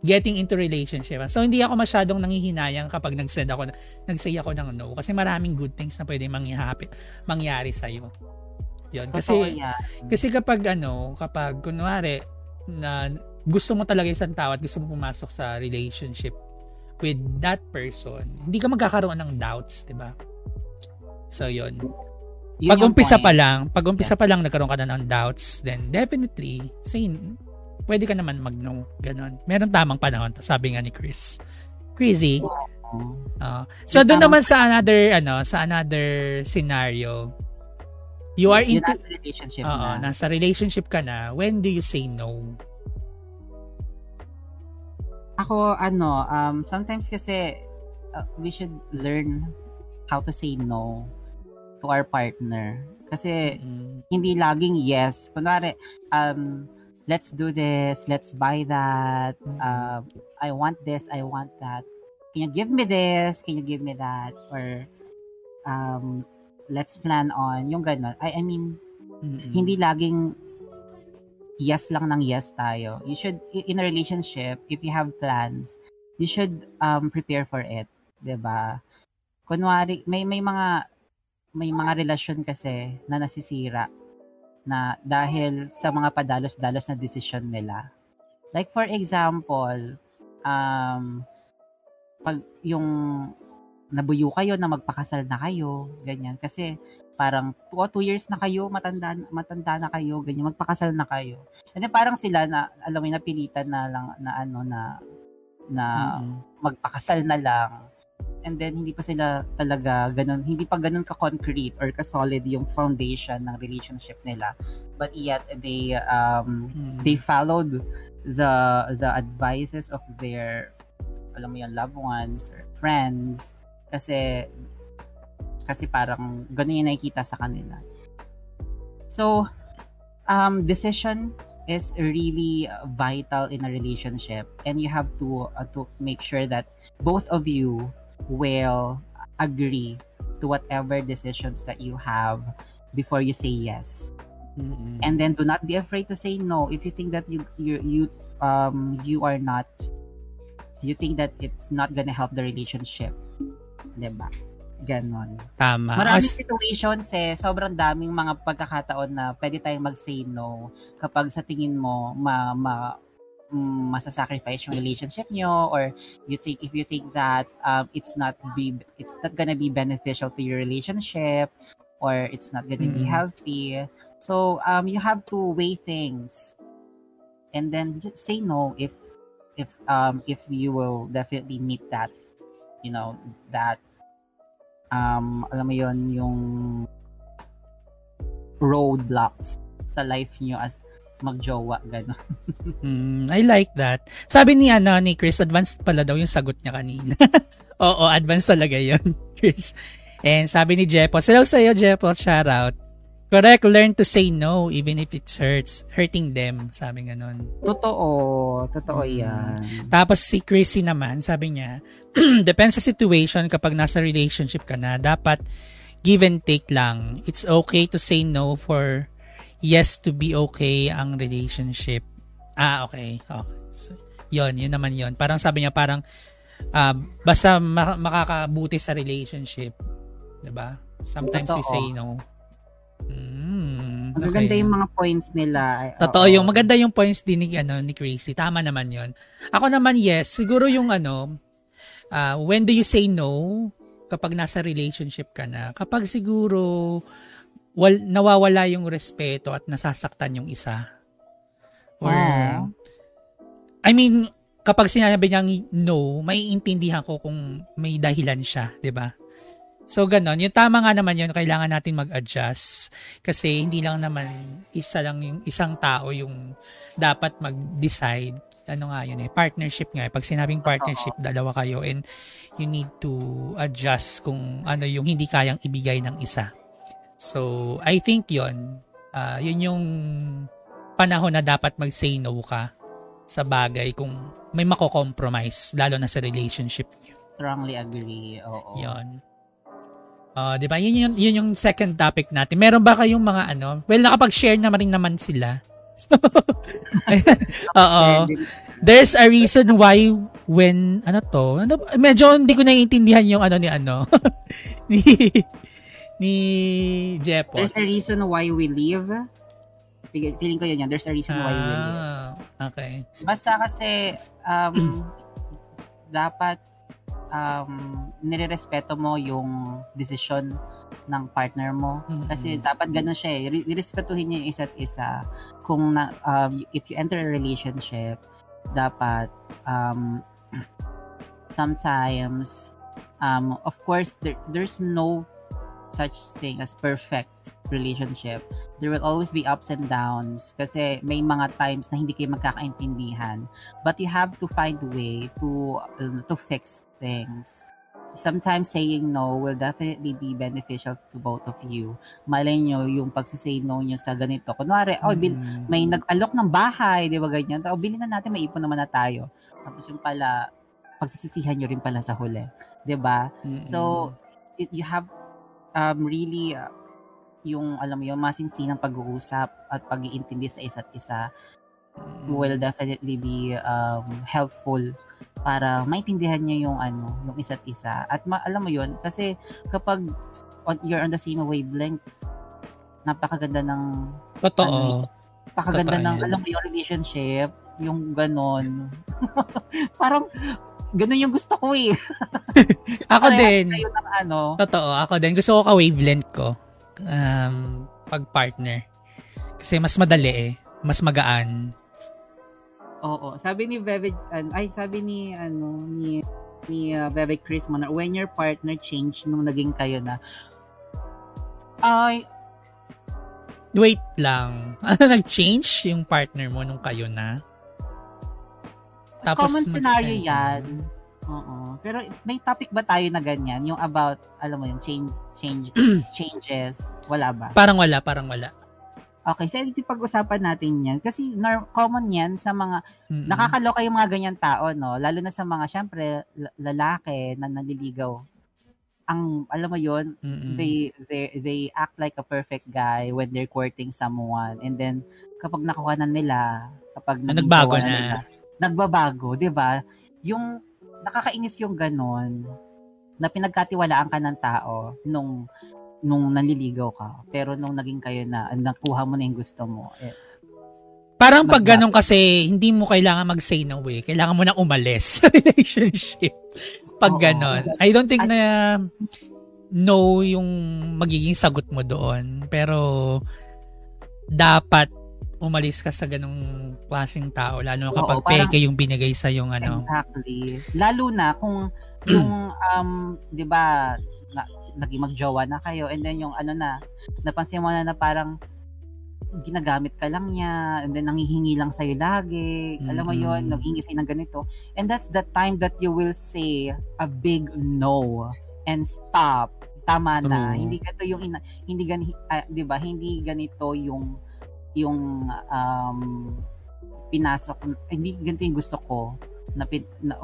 getting into relationship. So, hindi ako masyadong nangihinayang kapag nag-send ako, nag-say ako ng no. Kasi maraming good things na pwede mangyari, mangyari sa'yo. Yun. Totoo Kasi, yan. kasi kapag ano, kapag kunwari, na gusto mo talaga isang tao at gusto mo pumasok sa relationship with that person, hindi ka magkakaroon ng doubts, di ba? So. Yun Pag umpisa pa lang, pag umpisa pa lang nagkaroon ka na ng doubts, then definitely, say, pwede ka naman mag-no. Ganon. Meron tamang panahon, sabi nga ni Chris. Crazy. Uh, so doon naman sa another ano, sa another scenario, you are into nasa relationship Oo, na. nasa relationship ka na. When do you say no? Ako, ano, um, sometimes kasi uh, we should learn how to say no to our partner. Kasi Mm. hindi laging yes. Kunwari, um, let's do this, let's buy that, um, I want this, I want that. Can you give me this? Can you give me that? Or, um, let's plan on, yung ganun. I, I mean, Mm-mm. hindi laging yes lang ng yes tayo. You should, in a relationship, if you have plans, you should um, prepare for it. 'di ba? Kunwari, may, may mga, may mga relasyon kasi na nasisira na dahil sa mga padalos-dalos na desisyon nila. Like for example, um, pag yung nabuyo kayo na magpakasal na kayo, ganyan. Kasi parang two, two years na kayo, matanda, matanda na kayo, ganyan, magpakasal na kayo. And then parang sila na, alam mo, napilitan na lang, na ano, na, na Mm-mm. magpakasal na lang. And then, hindi pa sila talaga ganun, hindi pa ganun ka-concrete or ka-solid yung foundation ng relationship nila. But yet, they, um, Mm. they followed the the advices of their alam mo yan, loved ones or friends kasi kasi parang ganun yung nakikita sa kanila. So, um, decision is really vital in a relationship and you have to uh, to make sure that both of you will agree to whatever decisions that you have before you say yes Mm-mm. and then do not be afraid to say no if you think that you you you um you are not you think that it's not gonna help the relationship 'di ba ganon Tama. maraming As- situations eh sobrang daming mga pagkakataon na pwede tayong mag-say no kapag sa tingin mo ma, ma mm, masasacrifice yung relationship nyo or you think if you think that um, it's not be it's not gonna be beneficial to your relationship or it's not gonna be Mm. healthy so um you have to weigh things and then just say no if if um if you will definitely meet that you know that um alam mo yon yung roadblocks sa life nyo as magjowa gano'n Mm, I like that. Sabi ni ano ni Chris, advanced pala daw yung sagot niya kanina. Oo, advanced talaga yun, Chris. And sabi ni Jepot, hello sa'yo Jepot, shout out. Correct, learn to say no even if it hurts, hurting them, sabi ganun. totoo totoo Mm. yan Tapos si Chrissy naman, sabi niya, depends sa situation kapag nasa relationship ka na, dapat give and take lang. It's okay to say no for yes to be okay ang relationship. Ah, okay. Okay. So, yun, yun naman yun. Parang sabi niya, parang ah, basta ma- makakabuti sa relationship. ba? Sometimes we Totoo. say no. Mm, okay. yung mga points nila Totoo oo. yung maganda yung points din ni ano ni Crazy. Tama naman 'yon. Ako naman yes, siguro yung ano ah, when do you say no kapag nasa relationship ka na? Kapag siguro wal, nawawala yung respeto at nasasaktan yung isa. Or Ah. I mean, kapag sinabi niyang no, maiintindihan ko kung may dahilan siya, 'di ba? So ganon, yung tama nga naman yun, kailangan natin mag-adjust kasi hindi lang naman isa lang yung isang tao yung dapat mag-decide. Ano nga yun eh, partnership nga. eh. Pag sinabing partnership, dalawa kayo and you need to adjust kung ano yung hindi kayang ibigay ng isa. So, I think yun, ah, yun yung panahon na dapat mag-say no ka sa bagay kung may mako-compromise, lalo na sa relationship niyo. strongly agree oo Yun. Ah, 'di ba? Yun yung yun yung second topic natin. Meron ba kayong mga ano? Well, nakapag-share na rin naman sila. So. Oo. There's a reason why when ano to? Ano medyo hindi ko naiintindihan yung ano ni ano ni ni Jepos. there's a reason why we live Feeling ko yun yan. There's a reason why we live. Ah, okay. Basta kasi um, dapat um, nirerespeto mo yung desisyon ng partner mo. Mm-mm. Kasi dapat ganun siya eh. Re- Nirespetuhin niyo yung isa't isa. Kung na, um, if you enter a relationship, dapat um, sometimes um of course there, there's no such thing as perfect relationship. There will always be ups and downs kasi may mga times na hindi kayo magkakaintindihan. But you have to find a way to uh, to fix things. Sometimes saying no will definitely be beneficial to both of you. Malay nyo yung pagsisay no nyo sa ganito. Kunwari, oh, bil- Mm. may nag-alok ng bahay, di ba ganyan? O, bilhin na natin, may ipon naman na tayo. Tapos yung pala, pagsisisihan nyo rin pala sa huli. Di ba? Mm-mm. So, it, you have um, really uh, yung, alam mo yung masinsinang pag-uusap at pag-iintindi sa isa't isa Mm-mm. will definitely be um, helpful para maintindihan niyo yung ano, yung isa't isa. At ma- alam mo yun, kasi kapag on, you're on the same wavelength, napakaganda ng Totoo. napakaganda Totoo ng yan. alam mo yung relationship, yung ganon. Parang ganon yung gusto ko eh. Ako din. ng ano. Totoo, ako din. Gusto ko ka-wavelength ko. Um, pag partner. Kasi mas madali eh. Mas magaan. Oo. Sabi ni Bebe, ay sabi ni ano ni ni uh, Bebe Chris mo na when your partner changed nung naging kayo na ay Wait lang. Ano nag-change yung partner mo nung kayo na? Common scenario yan. Oo. Pero may topic ba tayo na ganyan? Yung about, alam mo yung change, change, changes. Wala ba? Parang wala, parang wala. Okay, so hindi pag-usapan natin yan. Kasi nor- common yan sa mga, Mm-mm. nakakaloka yung mga ganyan tao, no? Lalo na sa mga, syempre, la- lalaki na naliligaw. Ang, alam mo yon Mm-mm. they, they, they act like a perfect guy when they're courting someone. And then, kapag nakuha na nila, kapag Ah, nagbago jowa na. nila, nagbabago, di ba? Yung, nakakainis yung ganon, na pinagkatiwalaan ka ng tao nung nung nanliligaw ka. Pero nung naging kayo na, nakuha mo na yung gusto mo. Eh, Parang pag ganun kasi, hindi mo kailangan mag-say no eh. Kailangan mo na umalis sa relationship. Pag Oo. ganun. I don't think na no yung magiging sagot mo doon. Pero dapat umalis ka sa ganung klaseng tao. Lalo na kapag Oo, parang- peke yung binigay sa yung ano. Exactly. Lalo na kung yung, um, di ba, na, naging magjowa na kayo and then yung ano na, napansin mo na na parang ginagamit ka lang niya and then nangihingi lang sa'yo lagi. Alam mo yon Mm-mm. naghingi sa'yo ng ganito. And that's the time that you will say a big no and stop. Tama na. True. Hindi ganito yung ina, hindi gani, ah, 'di ba? Hindi ganito yung yung um pinasok hindi ganito yung gusto ko na, na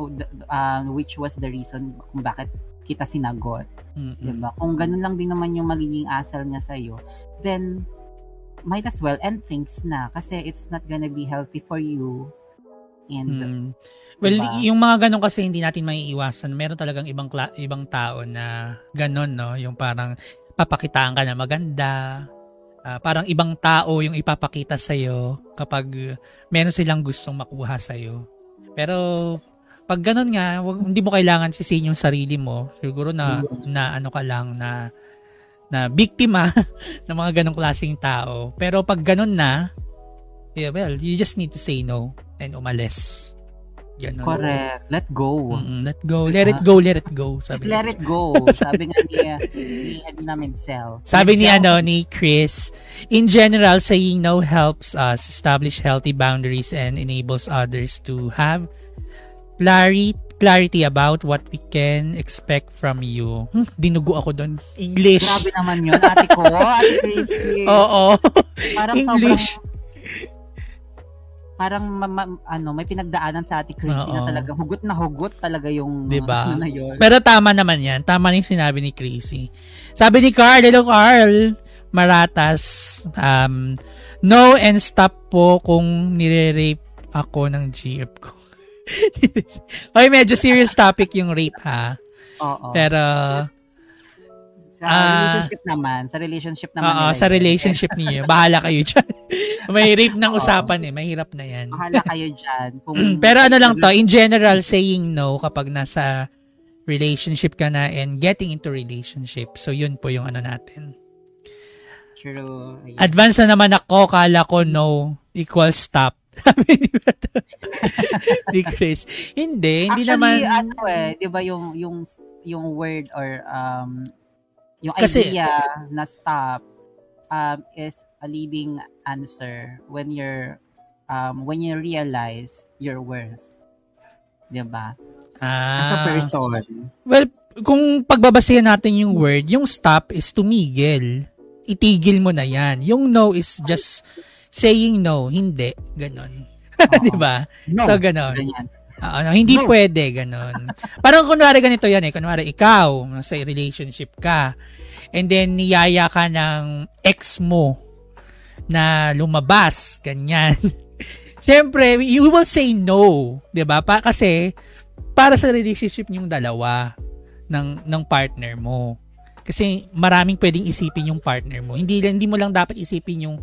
uh, which was the reason kung bakit kita sinagot, Mm-mm. 'di ba? Kung ganun lang din naman yung magiging asal niya sa iyo, then might as well end things na kasi it's not gonna be healthy for you. And Mm. Well, Diba? yung mga ganun kasi hindi natin maiiwasan. Meron talagang ibang kla- ibang tao na ganun, no? Yung parang papakitaan ka na maganda. Ah, parang ibang tao yung ipapakita sa kapag uh, meron silang gustong makuha sa Pero pag ganun nga, wag, hindi mo kailangan sisihin yung sarili mo. Siguro na na ano ka lang na na biktima ng mga ganong klaseng tao. Pero pag ganun na, yeah, well, you just need to say no and umalis. Ganon. correct, let go. Mm-mm, let go. Let it go, let it go. Sabi Let it go. Sabi nga ni, ni Adina Menzel. sabi ni ano ni Chris, in general saying no helps us establish healthy boundaries and enables others to have clarity clarity about what we can expect from you. Hmm, dinugo ako doon. English. Grabe naman yun, ate ko. Ate Christy. Oo. Parang English. sobrang, parang ma- ma- ano, may pinagdaanan sa ate Christy Oo. na talaga. Hugot na hugot talaga yung Diba? ano na yun. Pero tama naman yan. Tama yung sinabi ni Chrissy. Sabi ni Carl, hello Carl, Maratas, um, no and stop po kung nire-rape ako ng GF ko. okay, medyo serious topic yung rape ha. Oo. Pero, sa ah, relationship naman, sa relationship naman oo, nila sa yun. relationship niyo, bahala kayo dyan. May rape ng usapan eh, mahirap na yan. Bahala kayo dyan. Kung, Pero ano lang to, in general, saying no kapag nasa relationship ka na and getting into relationship. So, yun po yung ano natin. True. Ayun. Advance na naman ako, kala ko no equals stop. Sabi ni, ni Chris. Hindi, hindi Actually, naman. ano eh, 'di ba yung yung yung word or um yung Kasi- idea na stop um is a leading answer when you're um when you realize your worth. 'Di ba? As a Ah, person. well, kung pagbabasihan natin yung word, yung stop is tumigil. Itigil mo na yan. Yung no is just saying no, hindi, ganon. Di ba? No. So, ganon. Ah, ano, hindi No. pwede, ganun. Parang kunwari ganito yan eh. Kunwari, ikaw, nasa relationship ka, and then niyaya ka ng ex mo na lumabas, ganyan. Siyempre, you will say no. 'di ba Pa, kasi, para sa relationship yung dalawa ng, ng partner mo. Kasi maraming pwedeng isipin yung partner mo. Hindi, hindi mo lang dapat isipin yung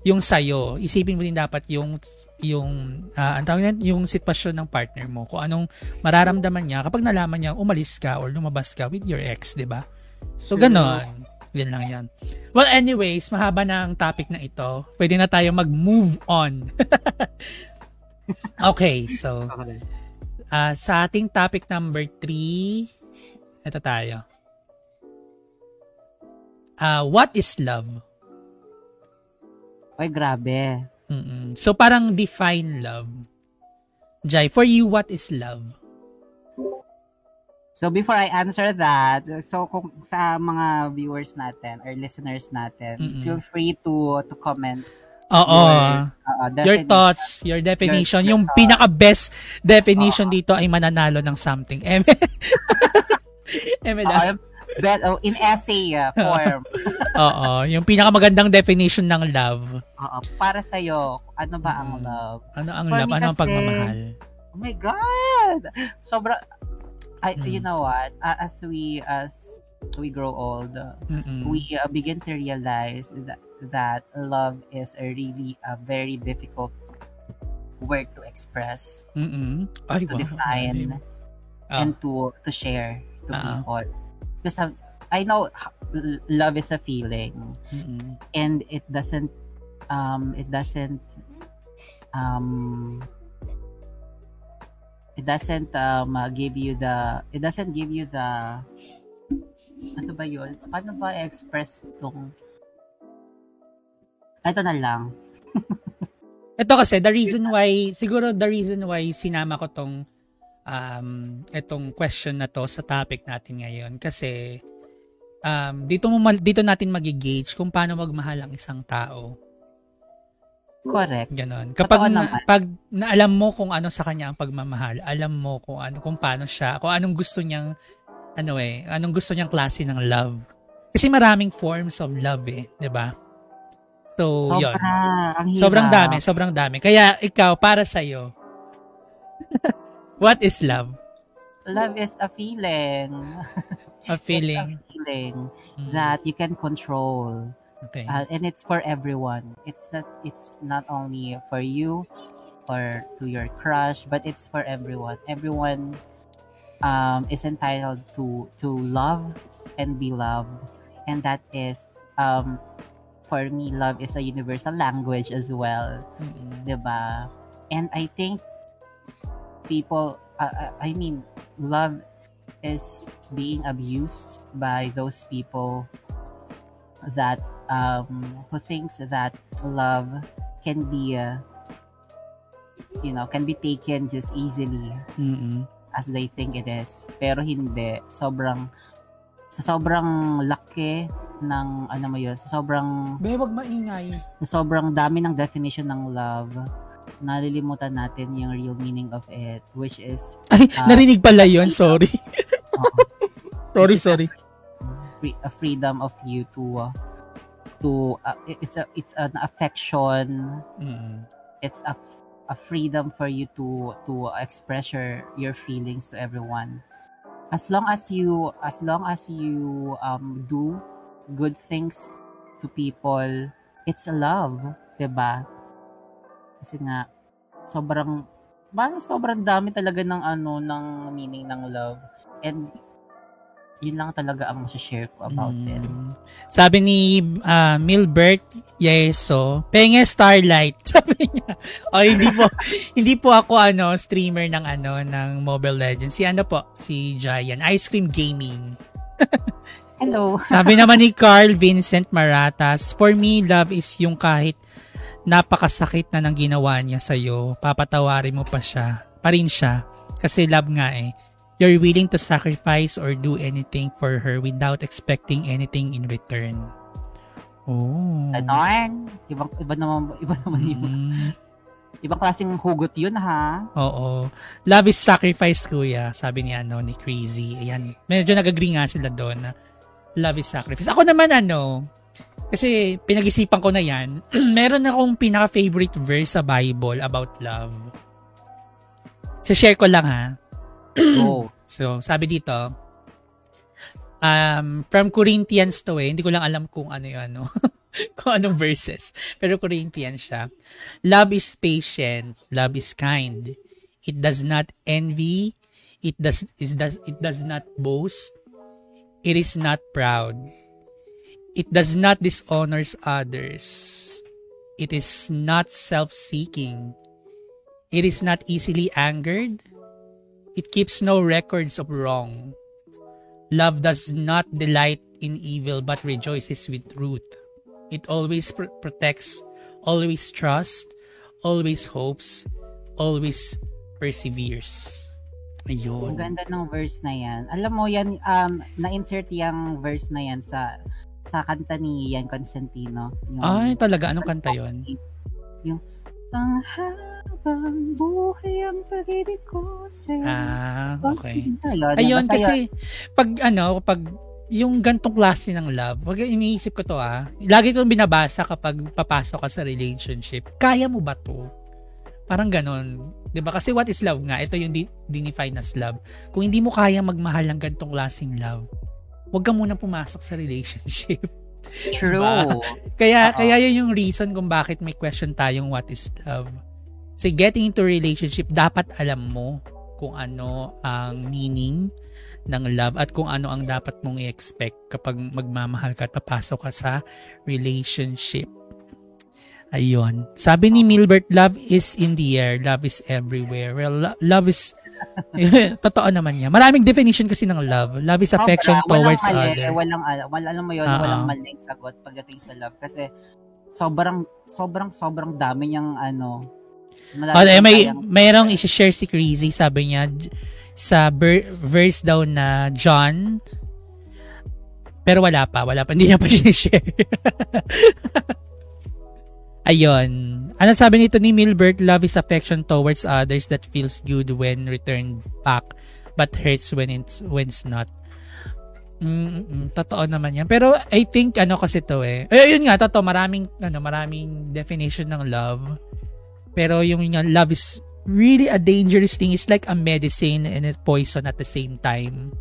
yung sayo. Isipin mo din dapat yung yung ah, ang tawag yan, yung sitwasyon ng partner mo. Kung anong mararamdaman niya kapag nalaman niya umalis ka or lumabas ka with your ex, 'di ba? So ganon. Yan lang yan. Well, anyways, mahaba na ang topic na ito. Pwede na tayo mag-move on. okay, so ah, sa ating topic number 3, ito tayo. Ah, what is love? Oy, grabe. Mm-mm. So parang define love. Jai, for you, what is love? So before I answer that, so kung sa mga viewers natin or listeners natin, Mm-mm. feel free to to comment Oo. your, uh, your thoughts, your definition. Your- your yung thoughts. pinaka-best definition dito ay mananalo ng something. Eme. Eme lang. but, oh, in essay uh, form, Oo. Yung pinakamagandang definition ng love. Oo, para sa ano ba ang love? Ano ang For love? Ano ang pagmamahal? Oh my god. Sobra I Mm. you know what? Uh, as we as we grow old, Mm-mm. we uh, begin to realize that that love is a really a very difficult word to express, Mm-mm. Ay, to wow. define, Ah. and to to share to Ah. people. Because um, I know love is a feeling, Mm-mm. and it doesn't um it doesn't um it doesn't um uh, give you the it doesn't give you the ano ba yun? Paano ba express tong ito na lang. Ito kasi, the reason why, siguro the reason why sinama ko tong um, itong question na to sa topic natin ngayon. Kasi, um, dito, mo, dito natin magigauge kung paano magmahal ang isang tao. Correct. Ganon. Kapag na, pag na alam mo kung ano sa kanya ang pagmamahal, alam mo kung ano kung paano siya, kung anong gusto niyang ano eh, anong gusto niyang klase ng love. Kasi maraming forms of love eh, 'di ba? So, Sobra. hirap. Sobrang dami, sobrang dami. Kaya ikaw, para sa'yo, what is love? Love is a feeling. A feeling. It's a feeling Mm, that you can control. Okay. Uh, and it's for everyone. It's not it's not only for you or to your crush, but it's for everyone. Everyone um, is entitled to to love and be loved, and that is um, for me, love is a universal language as well, ba? And I think people, uh, uh, I mean, love is being abused by those people that um, who thinks that love can be uh, you know can be taken just easily Mm-mm. as they think it is pero hindi sobrang sa sobrang laki ng ano mo yun sa sobrang Be, wag maingay. sa sobrang dami ng definition ng love nalilimutan natin yung real meaning of it which is Ay, Ah. narinig pala yun. Sorry. uh, sorry, sorry. Free, a freedom of you to uh, to uh, it's a it's an affection. Mm-mm. it's a, f- a freedom for you to to express your your feelings to everyone. As long as you as long as you um do good things to people it's a love 'di ba kasi nga sobrang parang sobrang dami talaga ng ano ng meaning ng love. And yun lang talaga ang share ko about mm. it. Sabi ni uh, Milbert Yeso, penge Starlight. Sabi niya. O hindi po hindi po ako ano streamer ng ano ng Mobile Legends. Si ano po, si Giant Ice Cream Gaming. Hello. Sabi naman ni Carl Vincent Maratas, for me love is yung kahit napakasakit na nang ginawa niya sa iyo, papatawarin mo pa siya, pa rin siya. Kasi love nga eh You're willing to sacrifice or do anything for her without expecting anything in return. Oh. Ganon. Ibang, iba naman, iba naman yun. Mm. Ibang klaseng hugot yun, ha? Oo. Love is sacrifice, kuya. Sabi ni, ano, ni Crazy. Ayan. Medyo nag-agree nga sila doon na love is sacrifice. Ako naman, ano, kasi pinag-isipan ko na yan. meron akong pinaka-favorite verse sa Bible about love. share ko lang, ha? Oh. So, sabi dito, um, from Corinthians to eh, hindi ko lang alam kung ano yung ano, kung anong verses. Pero Corinthians siya. Love is patient, love is kind. It does not envy, it does, it does, it does not boast, it is not proud. It does not dishonors others. It is not self-seeking. It is not easily angered. It keeps no records of wrong. Love does not delight in evil but rejoices with truth. It always pr- protects, always trusts, always hopes, always perseveres. Ayun. Ang ganda ng verse na yan. Alam mo yan, um, na-insert yung verse na yan sa sa kanta ni Yan Constantino. Yung, Ay, talaga? Anong kanta yon? Yung, Panghabang buhay ang pag-ibig ko sa'yo. Ah, okay. Yun, Ayun, kasi pag ano, pag yung gantong klase ng love, wag iniisip ko to ah. Lagi kong binabasa kapag papasok ka sa relationship. Kaya mo ba to? Parang ganon. 'Di ba? Kasi what is love nga? Ito yung di- dinefine as love. Kung hindi mo kaya magmahal ng gantong klaseng love, wag ka muna pumasok sa relationship. True. Diba? Kaya, Uh-oh. kaya yun yung reason kung bakit may question tayong what is love. So, getting into relationship, dapat alam mo kung ano ang meaning ng love at kung ano ang dapat mong i-expect kapag magmamahal ka at papasok ka sa relationship. Ayun. Sabi ni Milbert, love is in the air, love is everywhere. Well, lo- love is Totoo naman niya. Maraming definition kasi ng love. Love is affection Sobra, towards walang mali, other. Walang, wala, alam mo yun, uh-huh. walang maling sagot pagdating sa love. Kasi sobrang, sobrang, sobrang dami niyang ano, Oh, eh, may mayroong i-share si Crazy, sabi niya sa ber- verse daw na John pero wala pa, wala pa, hindi niya pa share. Ayun. Ano sabi nito ni Milbert? Love is affection towards others that feels good when returned back but hurts when it's, when it's not. Mm, totoo naman yan. Pero I think ano kasi to eh. Ay, yun nga, totoo. Maraming, ano, maraming definition ng love. Pero yung yung love is really a dangerous thing. It's like a medicine and a poison at the same time.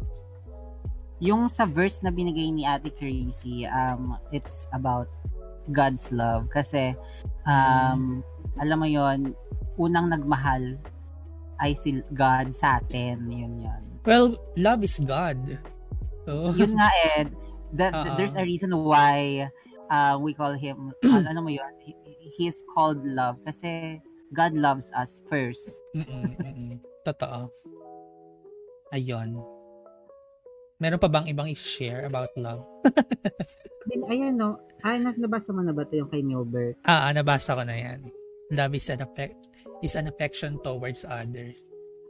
Yung sa verse na binigay ni Ate Crazy, um, it's about God's love. Kasi um alam mo yon unang nagmahal ay si God sa atin. Yun yun. Well love is God. So yun nga eh that, uh-huh. there's a reason why uh, we call him uh, ano mo yun he, he is called love. Kasi God loves us first. Mm-mm, mm-mm. totoo. Ayun. Meron pa bang ibang i-share about love? Ayan, no. Ay, nabasa mo na ba ito yung kay Milbert? Ah, ah, nabasa ko na yan. Love is an, affect, is an affection towards others.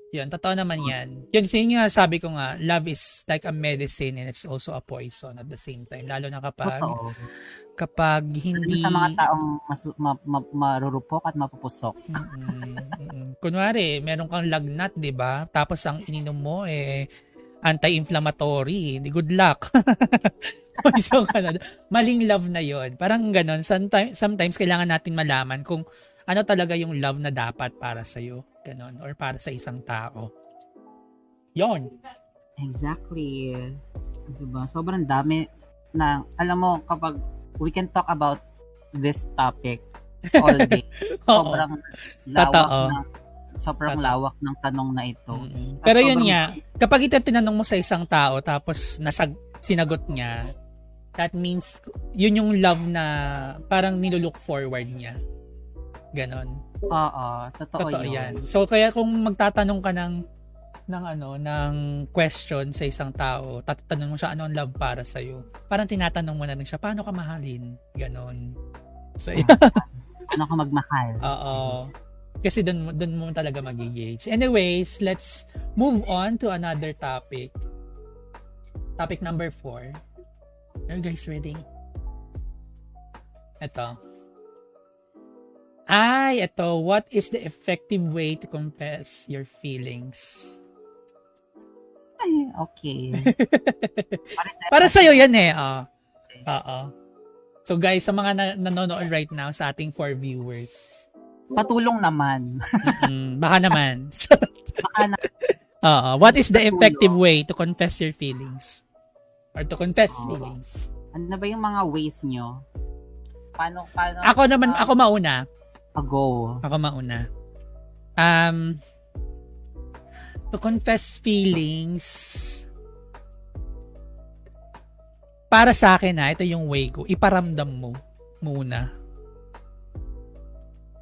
Yun, totoo naman yan. Yun, sa inyo sabi ko nga, love is like a medicine and it's also a poison at the same time. Lalo na kapag, Totoo. kapag hindi... Sa mga taong mas, ma, ma, marurupok at mapupusok. mm-hmm, mm-hmm. Kunwari, meron kang lagnat, di ba? Tapos ang ininom mo, eh, anti-inflammatory. Good luck. Ka na. Maling love na yon Parang ganon. Sometimes, sometimes kailangan natin malaman kung ano talaga yung love na dapat para sa'yo. Ganon. Or para sa isang tao. Yon. Exactly. Diba? Sobrang dami na, alam mo, kapag we can talk about this topic all day. Sobrang lawak Totoo. na sobrang lawak ng tanong na ito. Mm-mm. At Pero yun sobrang- nga, kapag ito tinanong mo sa isang tao tapos nasag sinagot niya, that means yun yung love na parang nilulook forward niya. Ganon. Oo, totoo, Totoo yun. yan. So kaya kung magtatanong ka ng ng ano, ng question sa isang tao, tatanong mo siya ano ang love para sa iyo. Parang tinatanong mo na rin siya, paano ka mahalin? Ganon. So, Ano ka magmahal? Oo. Kasi mo doon mo talaga magi-gauge. Anyways, let's move on to another topic. Topic number four. Are you guys ready? Ito. Ay, ito. What is the effective way to confess your feelings? Ay, okay. Para sa, sa'yo yan eh. Oh. Oo. So guys, sa mga na- nanonood right now sa ating four viewers, patulong naman. mm, baka naman. Baka na, Oo. What is the effective way to confess your feelings? Or to confess Oo. feelings? ano ba yung mga ways nyo? Paano, paano? Ako naman, ah, ako mauna. Go. Ako mauna. Um, to confess feelings, para sa akin na, ito yung way ko, iparamdam mo muna.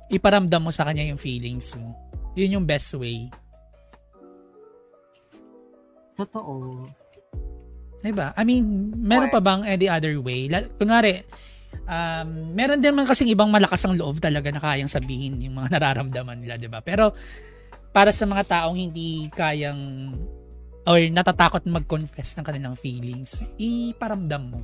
Iparamdam mo sa kanya yung feelings mo. Yun yung best way. Totoo. Diba? I mean, meron pa bang any other way? Kunwari, um, meron din man kasing ibang malakas ang loob talaga na kayang sabihin yung mga nararamdaman nila, diba? Pero, para sa mga taong hindi kayang or natatakot mag-confess ng kanilang feelings, iparamdam mo.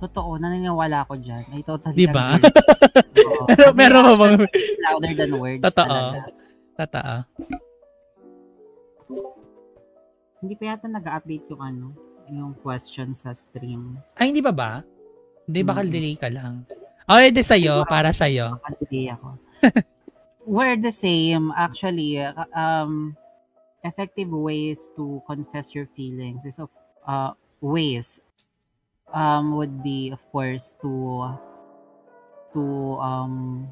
Totoo, naniniwala ako dyan. I totally agree. Oo. Pero meron pa bang- speaks louder than words. Totoo. Totoo. Hindi pa yata nag-update yung ano, yung question sa stream. Ay, hindi ba ba? Hindi, baka Mm. delay ka lang. Okay, di sa'yo, Siguro- para sa'yo. Pag-delay ako. We're the same. Actually, um, effective ways to confess your feelings is of uh, ways um, would be, of course, to to um,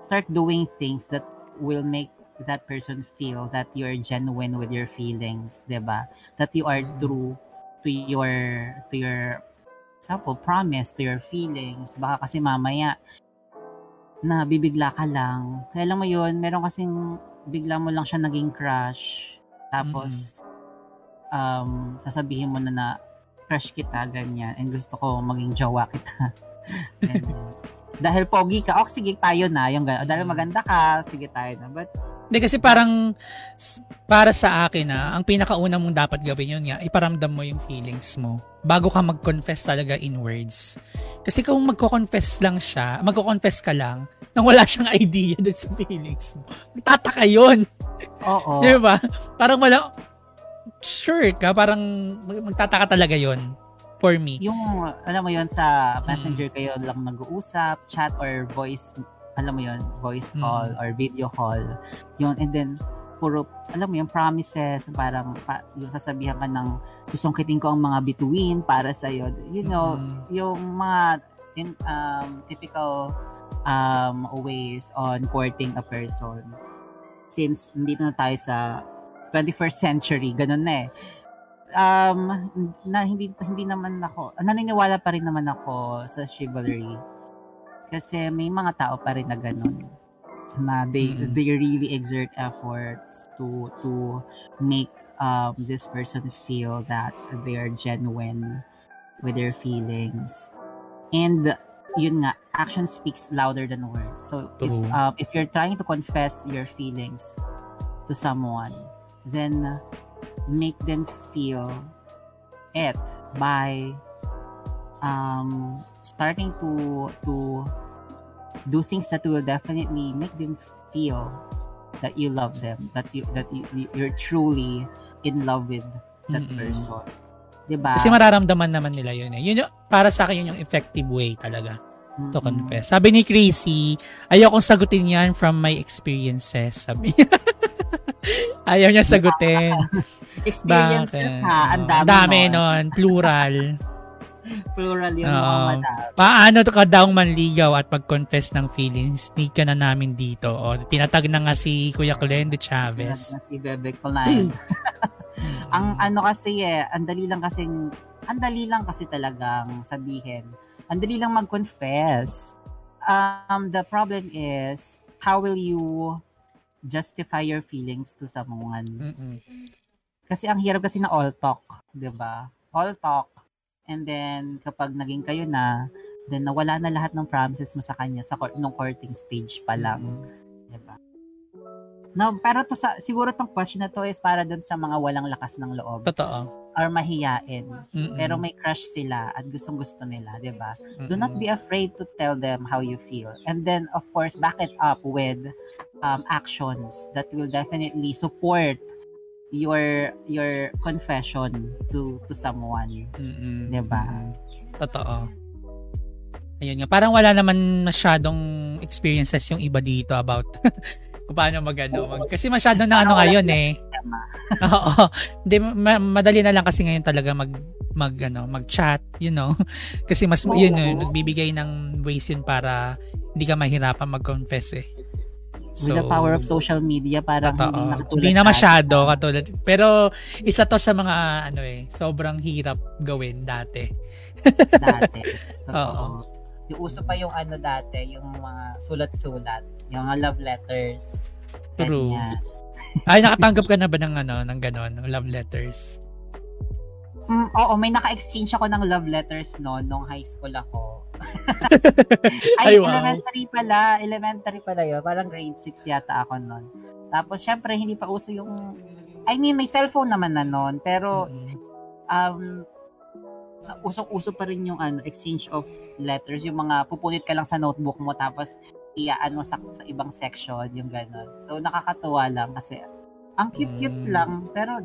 start doing things that will make that person feel that you're genuine with your feelings, 'di ba? That you are Mm. true to your to your example, promise to your feelings. Baka kasi mamaya na bibigla ka lang. Kaya alam mo yun, meron kasing bigla mo lang siya naging crush. Tapos, um, sasabihin mo na na crush kita, ganyan. And gusto ko maging jowa kita. And, dahil pogi ka, oh, sige tayo na. Yung, gano'n. dahil maganda ka, sige tayo na. But, Hindi kasi parang para sa akin na ang pinakauna mong dapat gawin yun nga, iparamdam mo yung feelings mo bago ka mag-confess talaga in words. Kasi kung magko-confess lang siya, magko-confess ka lang nang wala siyang idea dun sa feelings mo. Magtataka yun. oo. Di ba? Parang wala, sure ka, parang mag- magtataka talaga yon for me. yung, alam mo yun, sa messenger kayo lang nag-uusap, chat or voice, alam mo yun, voice Mm. call or video call. Yun, and then, puro, alam mo yung promises, parang, pa, yung sasabihan ka ng, susungkitin ko ang mga bituin para sa'yo. You know, Mm. yung mga in, um, typical um, ways on courting a person. Since nandito na tayo sa 21st century, ganun na eh. Um na hindi hindi naman ako naniniwala pa rin naman ako sa chivalry. Kasi may mga tao pa rin na ganun na they Mm. they really exert efforts to to make um this person feel that they are genuine with their feelings. And yun nga action speaks louder than words. So if um, if you're trying to confess your feelings to someone then uh, make them feel it by um, starting to to do things that will definitely make them feel that you love them that you that you, you're truly in love with that Mm-mm. person 'di ba Kasi mararamdaman naman nila yun eh. Yun yung, para sa akin yun yung effective way talaga to Mm-mm. confess. Sabi ni Chrissy, ayokong sagutin yan from my experiences. Sabi niya. Ayaw niya sagutin. experiences Bakit? ha ang dami, dami nun. Plural. Plural yung Oo. mga madami. Paano to ka daw manligaw at mag-confess ng feelings? Need ka na namin dito. O, tinatag na nga si Kuya Clende Chavez. Na si Bebe Klein. ang ano kasi eh, ang dali lang kasi ang dali lang kasi talagang sabihin. Ang dali lang mag-confess. Um, the problem is, how will you justify your feelings to someone? Mm-mm. Kasi ang hirap kasi na all talk, 'di ba? All talk. And then kapag naging kayo na, then nawala na lahat ng promises mo sa kanya sa cour- nung courting stage pa lang, 'di ba? No, pero to sa siguro tong question na to is para dun sa mga walang lakas ng loob Totoo. Or mahiyain. Mm-mm. Pero may crush sila at gustong-gusto nila, 'di ba? Do not be afraid to tell them how you feel. And then of course, back it up with um, actions that will definitely support your your confession to to someone. Mm-mm. Diba? Totoo. Ayun nga. Parang wala naman masyadong experiences yung iba dito about kung paano magano mag kasi masyado na ano ngayon eh oo hindi ma- madali na lang kasi ngayon talaga mag mag ano mag-chat you know kasi mas yun yun nagbibigay ng ways yun para hindi ka mahirapan mag-confess eh With the power of social media, Totoo. hindi na katulad Hindi na masyado katulad. Pero isa to sa mga ano eh, sobrang hirap gawin dati. dati. Oo. Yung uso pa yung ano dati, yung mga sulat-sulat, yung mga love letters. True. ganyan. Ay, nakatanggap ka na ba ng ano, ng ganon, ng love letters? Mm, oo, may naka-exchange ako ng love letters no nung high school ako. Ay, Ay, wow. elementary pala. Elementary pala yun. Parang grade 6 yata ako nun. Tapos, syempre, hindi pa uso yung... I mean, may cellphone naman na nun. Pero, Mm-mm. um, usok-uso pa rin yung ano, exchange of letters. Yung mga pupunit ka lang sa notebook mo tapos iyaan mo sa, sa ibang section, yung gano'n. So, nakakatuwa lang kasi ang cute-cute Mm. lang. Pero,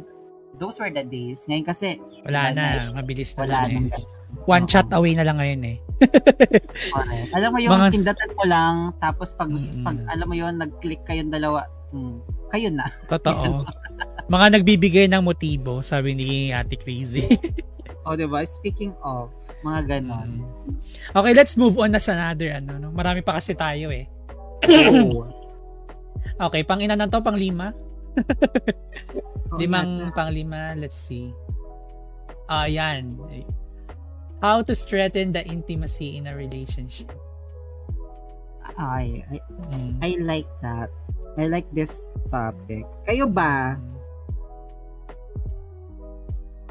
those were the days. Ngayon kasi, Wala Wala na, mabilis na wala lang eh. One chat away na lang ngayon eh. Correct. Alam mo yung Mga- pindatan mo lang, tapos pag, Mm-mm. pag alam mo yun, nag-click kayong dalawa, hmm, kayo na. Totoo. Mga nagbibigay ng motibo, sabi ni Ate Crazy. O, diba? Speaking of, mga ganon. okay, let's move on na sa another ano. No? Marami pa kasi tayo eh. Oo. Okay, pang ina na to, pang lima. Limang pang lima, let's see. Ah, yan. How to strengthen the intimacy in a relationship. Ay, I, Mm. I like that. I like this topic. Kayo ba?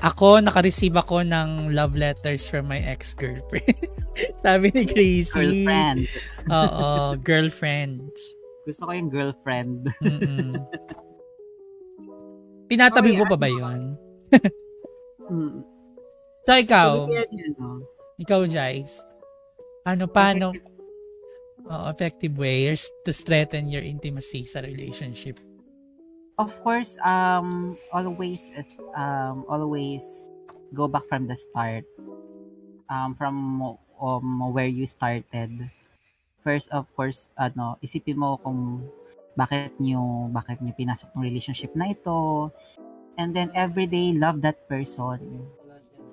Ako, naka-receive ako ng love letters from my ex-girlfriend. Sabi ni Crazy. Girlfriend. Oo, girlfriends. Gusto ko yung girlfriend. Tinatabi mo pa ano? ba yun? Hmm. So, ikaw, ikaw, Jace, ano, paano, oh, effective ways to strengthen your intimacy sa relationship? Of course, um, always, um, always go back from the start. Um, from um, where you started. First, of course, ano, isipin mo kung bakit nyo, bakit nyo pinasok ng relationship na ito. And then, everyday, love that person.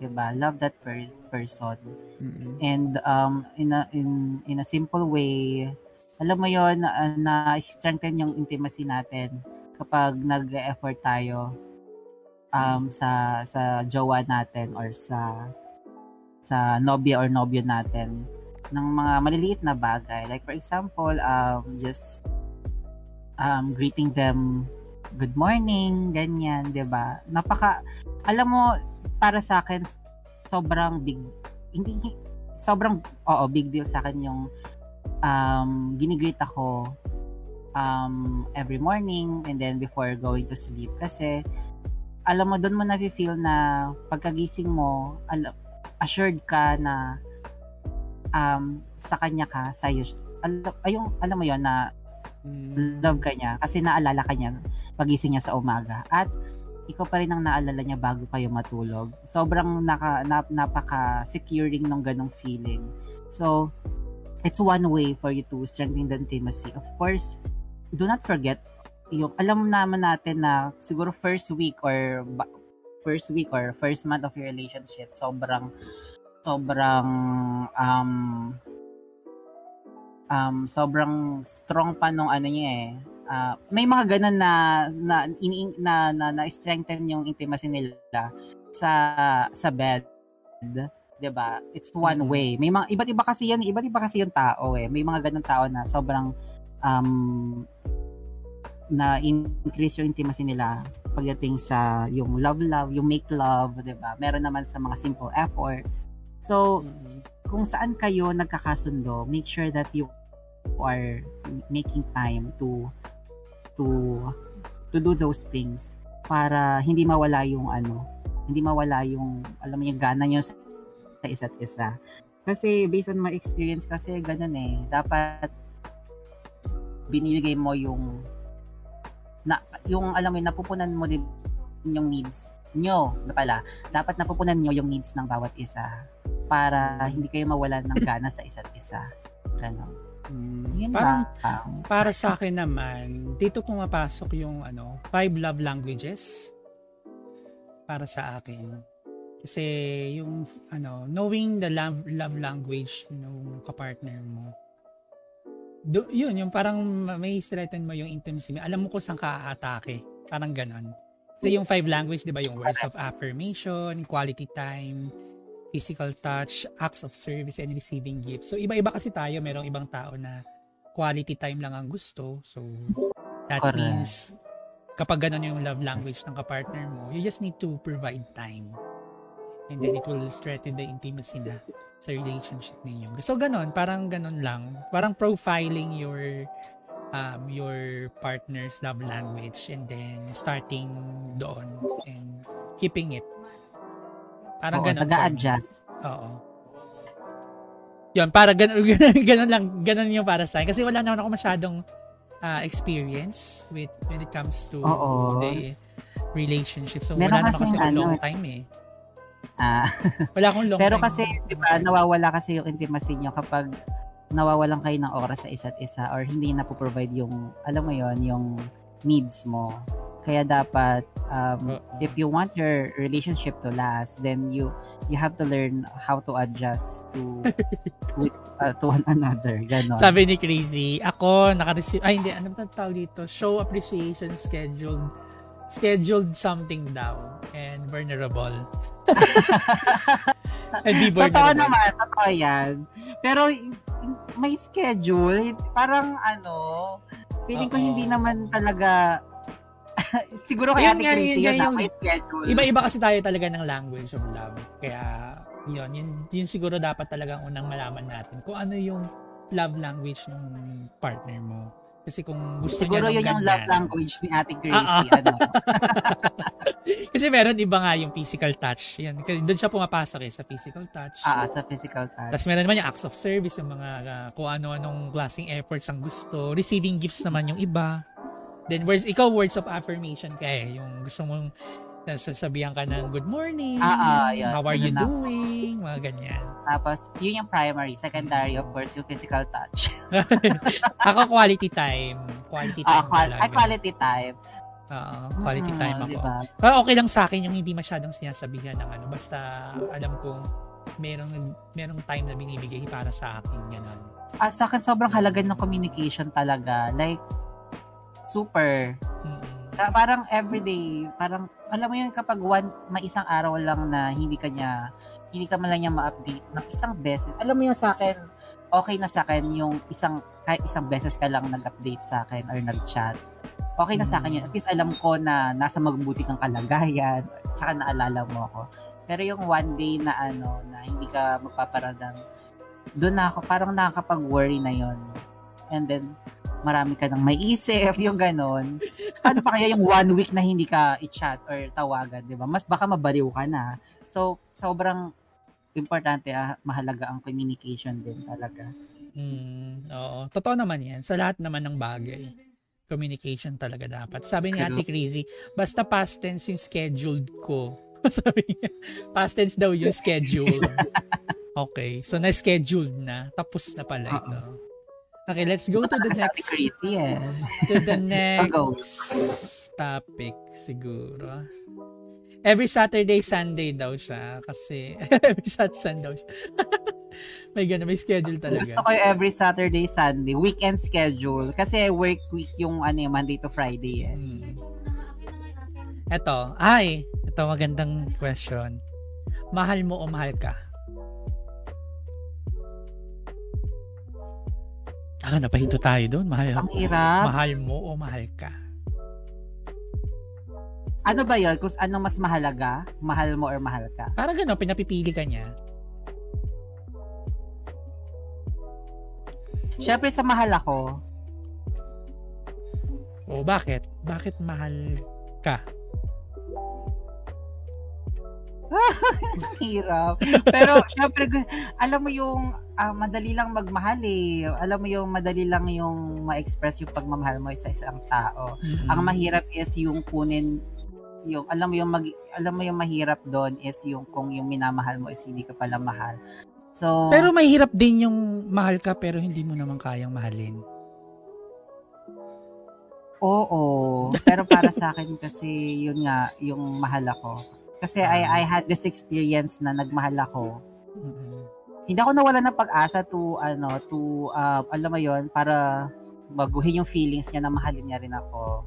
Diba? Love that per- person. Mm-mm. And um, in a in in a simple way, alam mo 'yon na, na strengthen yung intimacy natin kapag nag-effort tayo um sa sa jowa natin or sa sa nobya or nobyo natin ng mga maliliit na bagay. Like for example, um just um greeting them good morning, ganyan, 'di ba? Napaka alam mo para sa akin sobrang big hindi sobrang oo big deal sa akin yung um ginigreet ako um every morning and then before going to sleep kasi alam mo doon mo na feel na pagkagising mo alam, assured ka na um sa kanya ka sa alam, ayong alam mo yon na love ka niya kasi naalala ka niya pagising niya sa umaga at ikaw pa rin ang naalala niya bago kayo matulog. Sobrang naka, nap, napaka-securing ng ganong feeling. So, it's one way for you to strengthen the intimacy. Of course, do not forget, yung, alam naman natin na siguro first week or first week or first month of your relationship, sobrang sobrang um um sobrang strong pa nung ano niya eh. Uh, may mga ganun na na in, na, na, na strengthen yung intimacy nila sa sa bed. 'di ba? It's one mm-hmm. way. May mga iba't iba kasi yan, iba't iba kasi yung tao eh. May mga ganung tao na sobrang um na increase yung intimacy nila pagdating sa yung love love, yung make love, 'di ba? Meron naman sa mga simple efforts. So, mm-hmm. kung saan kayo nagkakasundo, make sure that you are making time to to to do those things para hindi mawala yung ano, hindi mawala yung alam mo yung gana niyo sa, sa isa't isa. Kasi based on my experience kasi ganun eh, dapat binibigay mo yung na yung alam mo napupunan mo din yung needs nyo na pala. Dapat napupunan nyo yung needs ng bawat isa para hindi kayo mawalan ng gana sa isa't isa. Ganon. Hmm. Parang, para sa akin naman, dito pumapasok yung ano, five love languages para sa akin. Kasi yung ano, knowing the love, love language ng kapartner mo, do, yun, yung parang may threaten mo yung intimacy mo. Alam mo kung saan ka aatake. Parang ganon. So yung five language, di ba, yung words of affirmation, quality time, physical touch, acts of service, and receiving gifts. So iba-iba kasi tayo, merong ibang tao na quality time lang ang gusto. So that Correct. means kapag ganun yung love language ng kapartner mo, you just need to provide time. And then it will strengthen the intimacy na sa relationship ninyo. So ganun, parang ganun lang. Parang profiling your um, your partner's love language and then starting doon and keeping it. Parang Oo, ganun. Taga-adjust. Oo. Yun, para ganun, ganun, lang, ganun yung para sa akin. Kasi wala naman ako masyadong uh, experience with when it comes to Oo. the relationship. So, Meron wala naman kasi ano, long time eh. Ah. Wala akong long Pero time. kasi, di ba, nawawala kasi yung intimacy nyo kapag nawawalan kayo ng oras sa isa't isa or hindi na po-provide yung, alam mo yon yung needs mo. Kaya dapat, um, uh, if you want your relationship to last, then you you have to learn how to adjust to with, uh, to one another. Ganon. Sabi ni Crazy, ako naka-receive, ay hindi, ano ba tawag dito? Show appreciation scheduled scheduled something daw and vulnerable. and be vulnerable. Totoo naman, totoo yan. Pero may schedule, parang ano, feeling ko hindi naman talaga siguro kaya Ate Chrissy yun, yun, may schedule. Iba-iba kasi tayo talaga ng language of love. Kaya yun, yun, yun siguro dapat talaga unang malaman natin kung ano yung love language ng partner mo kasi kung gusto Siguro niya yun yung love language ni Ate Gracie. Uh-oh. Ano? Kasi meron iba nga yung physical touch. Yan. Doon siya pumapasok eh, sa physical touch. Ah, sa physical touch. Tapos meron naman yung acts of service, yung mga uh, kung ano-anong klaseng efforts ang gusto. Receiving gifts naman yung iba. Then words, ikaw words of affirmation ka eh. Yung gusto mong nasasabihan ka ng good morning, ah, ah, yun. how are you na. doing, mga ganyan. Tapos, yun yung primary. Secondary, of course, yung physical touch. ako, quality time. Quality ah, time ah, qual- talaga. quality time. Oo, quality hmm, time ako. Diba? Pero okay lang sa akin yung hindi masyadong sinasabihan ng ano. Basta alam kong merong, merong time na binibigay para sa akin. Ganun. At sa akin, sobrang halaga ng communication talaga. Like, super. Mm-hmm parang everyday, parang alam mo yun kapag one, may isang araw lang na hindi ka niya, hindi ka man lang niya ma-update ng isang beses. Alam mo yun sa akin, okay na sa akin yung isang, kahit isang beses ka lang nag-update sa akin or nag-chat. Okay na sa akin yun. At least alam ko na nasa magbuti kang kalagayan, tsaka naalala mo ako. Pero yung one day na ano, na hindi ka magpaparadang, doon na ako, parang nakakapag-worry na yon And then, marami ka nang maiisip, yung ganon. Ano pa kaya yung one week na hindi ka i-chat or tawagan, di ba? Mas baka mabaliw ka na. So, sobrang importante, ah, mahalaga ang communication din talaga. Mm, oo. Totoo naman yan. Sa lahat naman ng bagay. Communication talaga dapat. Sabi ni Ate Crazy, basta past tense yung scheduled ko. Sabi niya, past tense daw yung schedule. okay. So, na-scheduled na. Tapos na pala ito. Uh-oh. Okay, let's go to the next. Crazy, eh. To the next topic siguro. every Saturday, Sunday daw siya. Kasi, every Saturday, Sunday daw siya. may gano'n, may schedule talaga. Gusto ko yung every Saturday, Sunday. Weekend schedule. Kasi work week yung ano, Monday to Friday eh. Hmm. Eto, ay, ito magandang question. Mahal mo o mahal ka? Ah, napahinto tayo doon. Mahal, Ang hirap. mahal mo o mahal ka? Ano ba yun? Kung ano mas mahalaga? Mahal mo or mahal ka? Parang gano'n, pinapipili ka niya. Siyempre sa mahal ako, O bakit? Bakit mahal ka? hirap. Pero syempre, alam mo yung ah, madali lang magmahal eh. Alam mo yung madali lang yung ma-express yung pagmamahal mo sa isang tao. Mm-mm. Ang mahirap is yung kunin yung alam mo yung mag, alam mo yung mahirap doon is yung kung yung minamahal mo is hindi ka pala mahal. So Pero mahirap din yung mahal ka pero hindi mo naman kayang mahalin. oo, pero para sa akin kasi yun nga yung mahal ako. Kasi I I had this experience na nagmahal ako. Hindi ako nawala ng pag-asa to ano to uh, alam mo yon para baguhin yung feelings niya na mahalin niya rin ako.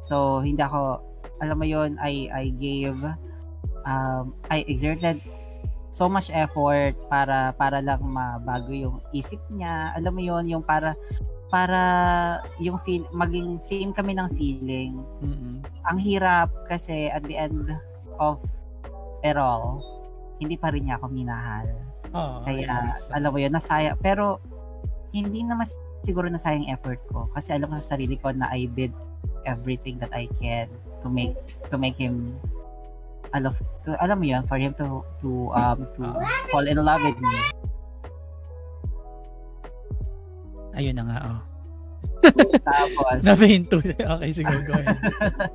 So hindi ako alam mo yon I I gave um I exerted so much effort para para lang mabago yung isip niya. Alam mo yon yung para para yung feel maging same kami ng feeling. Mm-mm. Ang hirap kasi at the end of it all, hindi pa rin niya ako minahal. Oo, Kaya, alam mo yun, nasaya. Pero, hindi naman siguro nasayang effort ko. Kasi alam ko sa sarili ko na I did everything that I can to make to make him alam, to, alam mo yun, for him to to um to fall in love with me. Ayun na nga, oh. Tapos, Napahinto. okay, sige, go ahead.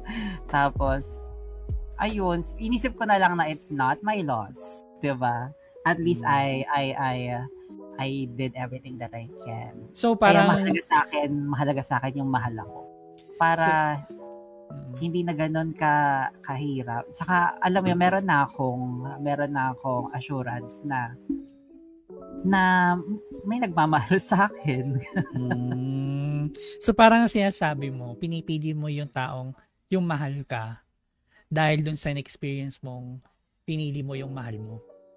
tapos, ayun, inisip ko na lang na it's not my loss. 'di ba? At least Mm. I, I, I, uh, I did everything that I can. So, Kaya parang... mahalaga sa akin, mahalaga sa akin yung mahal ako. Para Mm. hindi na ganun ka kahirap. Saka alam mo, meron na akong meron na akong assurance na na may nagmamahal sa akin. Mm. So parang ang sinasabi mo, pinipili mo yung taong yung mahal ka dahil dun sa experience mong pinili mo yung mahal mo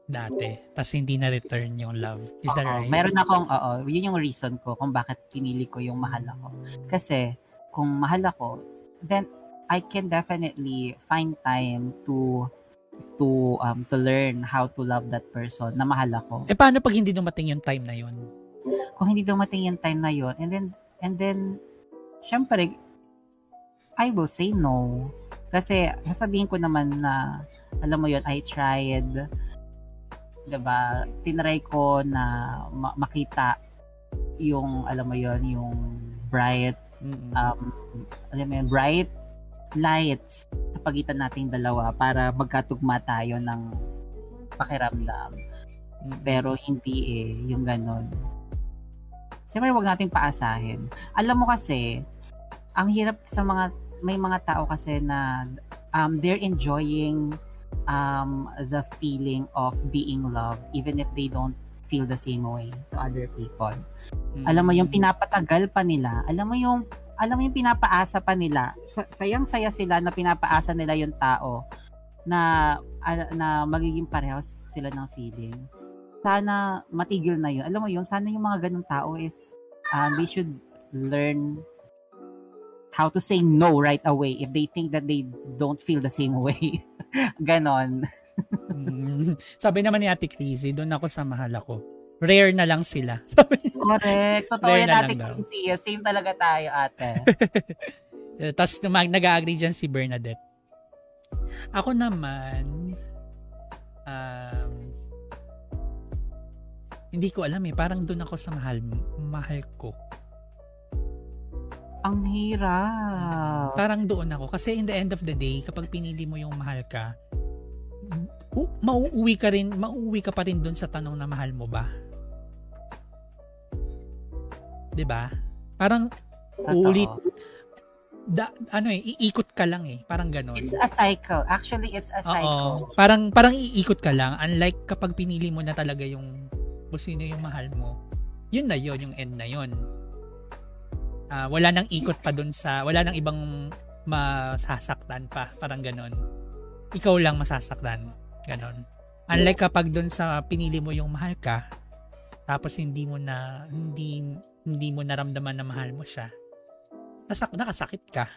dati. Tapos hindi na return yung love. Is that Oo, right? Meron akong, oo, yun yung reason ko kung bakit pinili ko yung mahal ako. Kasi kung mahal ako, then I can definitely find time to to um to learn how to love that person na mahal ako. Eh paano pag hindi dumating yung time na yun? kung hindi dumating yung time na yon and then and then syempre I will say no kasi sasabihin ko naman na alam mo yon I tried 'di ba tinry ko na ma- makita yung alam mo yon yung bright um alam mo yun, bright lights sa pagitan nating dalawa para magkatugma tayo ng pakiramdam pero hindi eh, yung ganon. Siyempre, huwag nating paasahin. Alam mo kasi, ang hirap sa mga, may mga tao kasi na um, they're enjoying um, the feeling of being loved even if they don't feel the same way to other people. Mm. Alam mo yung pinapatagal pa nila. Alam mo yung alam mo yung pinapaasa pa nila. Sa- Sayang-saya sila na pinapaasa nila yung tao na ala- na magiging parehas sila ng feeling. Sana matigil na yun. Alam mo yun, sana yung mga ganung tao is uh, they should learn how to say no right away if they think that they don't feel the same way. Ganon. Mm. Sabi naman ni Ate Crazy, doon ako sa mahal ako. Rare na lang sila. Sabi Correct. Totoo yan daw. Quincy. Same talaga tayo, ate. Tapos nag-agree dyan si Bernadette. Ako naman, um, hindi ko alam eh. Parang doon ako sa mahal, mahal ko. Ang hirap. Parang doon ako. Kasi in the end of the day, kapag pinili mo yung mahal ka, u- mauuwi ka rin, mauuwi ka pa rin doon sa tanong na mahal mo ba? 'Di ba? Parang Totoo. uulit da, ano eh, iikot ka lang eh. Parang ganon. It's a cycle. Actually, it's a cycle. Oo. Parang, parang iikot ka lang. Unlike kapag pinili mo na talaga yung kung sino yung mahal mo, yun na yun, yung end na yun. Uh, wala nang ikot pa dun sa, wala nang ibang masasaktan pa. Parang ganon. Ikaw lang masasaktan. Ganon. Unlike kapag dun sa pinili mo yung mahal ka, tapos hindi mo na, hindi, hindi mo naramdaman na mahal mo siya, nasak, nakasakit ka.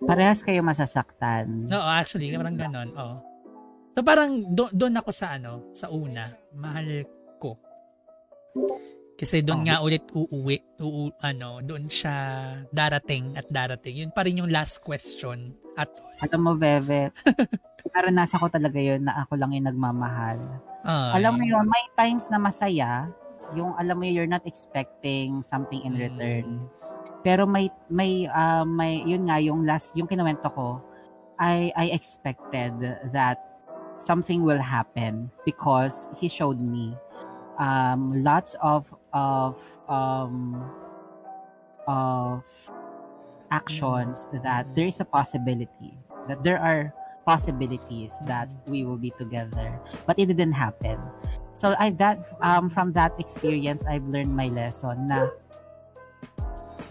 Parehas kayo masasaktan. No, actually, parang ganon. Oh. So parang do, doon ako sa ano, sa una, mahal ko. Kasi doon oh. nga ulit uuwi, uu, ano, doon siya darating at darating. Yun pa rin yung last question at Alam mo, Bebe, naranasan ko talaga yun na ako lang yung nagmamahal. Ay. Alam mo yun, may times na masaya, yung alam mo you're not expecting something in return. Mm. Pero may may uh, may yun nga yung last yung kinuwento ko I I expected that something will happen because he showed me um lots of of um of actions that there is a possibility that there are possibilities that we will be together but it didn't happen so i that um from that experience i've learned my lesson na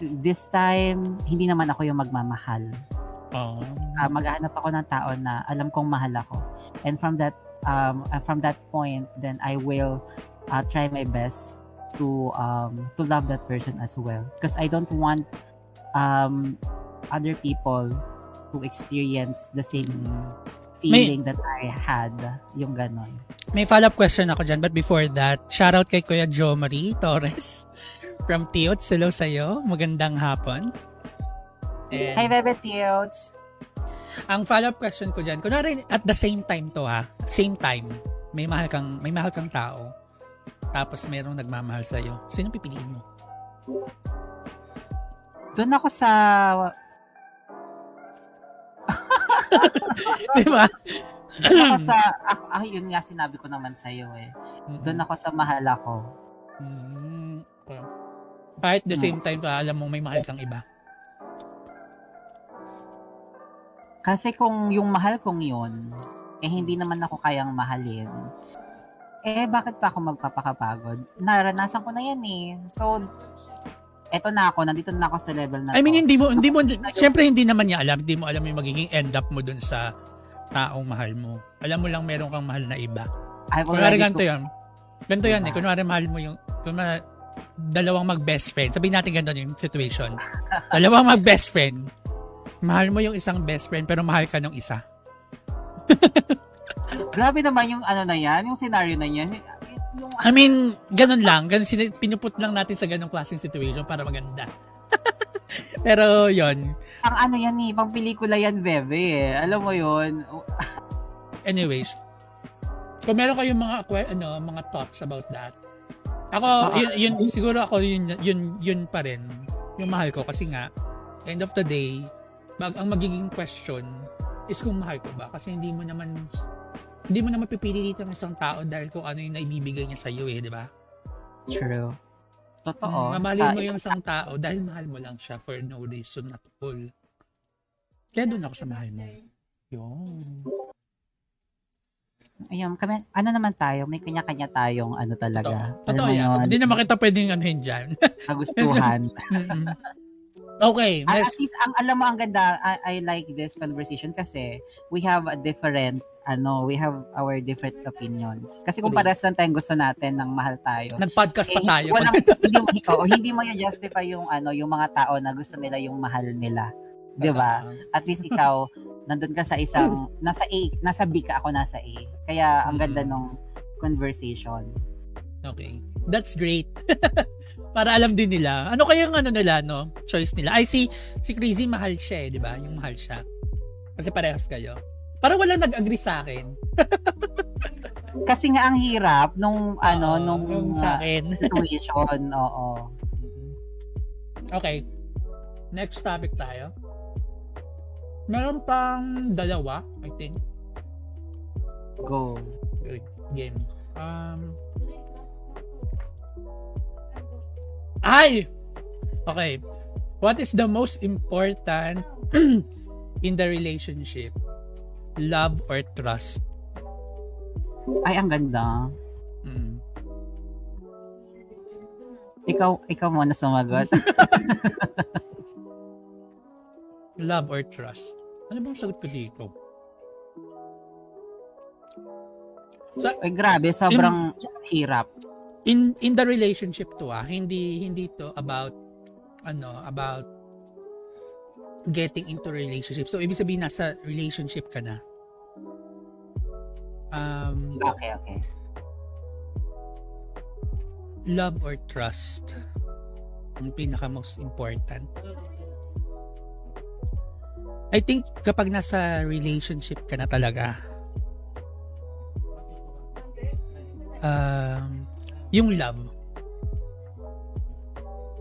this time, hindi naman ako yung magmamahal. Oh. Uh, maghahanap ako ng tao na alam kong mahal ako. And from that um uh, from that point, then I will uh, try my best to um to love that person as well because I don't want um other people to experience the same feeling may, that I had yung ganon. May follow-up question ako dyan but before that, shout out kay Kuya Jo Marie Torres from Tiots. Hello sa'yo. Magandang hapon. And Hi, Bebe Tiots. Ang follow-up question ko dyan, kunwari at the same time to ha, same time, may mahal kang, may mahal kang tao, tapos merong nagmamahal sa'yo, sino pipiliin mo? Doon ako sa... Di ba? Doon ako sa... Ah, ah, yun nga sinabi ko naman sa'yo eh. Doon ako sa mahal ako. Mm-hmm. Kahit the same time, alam mong may mahal kang iba. Kasi kung yung mahal kong yun, eh hindi naman ako kayang mahalin, eh bakit pa ako magpapakapagod? Naranasan ko na yan eh. So, eto na ako, nandito na ako sa level na I mean, to. hindi mo, hindi mo, syempre hindi naman niya alam, hindi mo alam yung magiging end up mo dun sa taong mahal mo. Alam mo lang meron kang mahal na iba. Kunwari ganito to... yan. Ganito yan eh. Diba? Kunwari mahal mo yung, kunwari, dalawang mag-best friend. Sabihin natin ganito yung situation. dalawang mag-best friend. Mahal mo yung isang best friend pero mahal ka ng isa. Grabe naman yung ano na yan, yung scenario na yan. Yung... I mean, ganun lang. Ganun, pinuput lang natin sa ganung klaseng situation para maganda. pero yon Ang ano yan eh, pang pelikula yan, bebe eh. Alam mo yon Anyways, kung meron kayong mga ano, mga thoughts about that, ako, yun, yun, siguro ako yun, yun, yun pa rin. Yung mahal ko kasi nga, end of the day, mag, ang magiging question is kung mahal ko ba. Kasi hindi mo naman, hindi mo naman pipili dito ng isang tao dahil kung ano yung naibibigay niya sa iyo eh, di ba? True. Totoo. Hmm, mamahalin mo yung isang tao dahil mahal mo lang siya for no reason at all. Kaya doon ako sa mahal mo. Yun ayun, kami, ano naman tayo, may kanya-kanya tayong ano talaga. Totoo, Totoo yan. Hindi naman kita pwedeng anuhin dyan. Kagustuhan. okay. At, at least, ang, alam mo, ang ganda, I, I like this conversation kasi we have a different ano, we have our different opinions. Kasi kung pares lang tayong gusto natin ng mahal tayo. Nag-podcast eh, pa tayo. Walang, yung, oh, hindi mo yung justify yung ano, yung mga tao na gusto nila yung mahal nila. 'Di ba? At least ikaw nandun ka sa isang nasa A, nasa B ka ako nasa A. Kaya ang ganda nung conversation. Okay. That's great. Para alam din nila. Ano kaya yung ano nila, no? Choice nila. Ay, si, si Crazy mahal siya eh, di ba? Yung mahal siya. Kasi parehas kayo. Para walang nag-agree sa akin. Kasi nga ang hirap nung ano, uh, nung yung sa akin. situation. Oo. Okay. Next topic tayo. Meron pang dalawa, I think. Go. Game. Um, ay! Okay. What is the most important in the relationship? Love or trust? Ay, ang ganda. Mm. Ikaw, ikaw muna sumagot. Love or trust? Ano bang sagot ko dito? Sa, Ay, grabe, sobrang hirap. In in the relationship to ah hindi hindi to about ano about getting into relationship so ibig sabihin nasa relationship ka na. Um Okay, okay. love or trust ang pinaka most important. I think kapag nasa relationship ka na talaga um yung love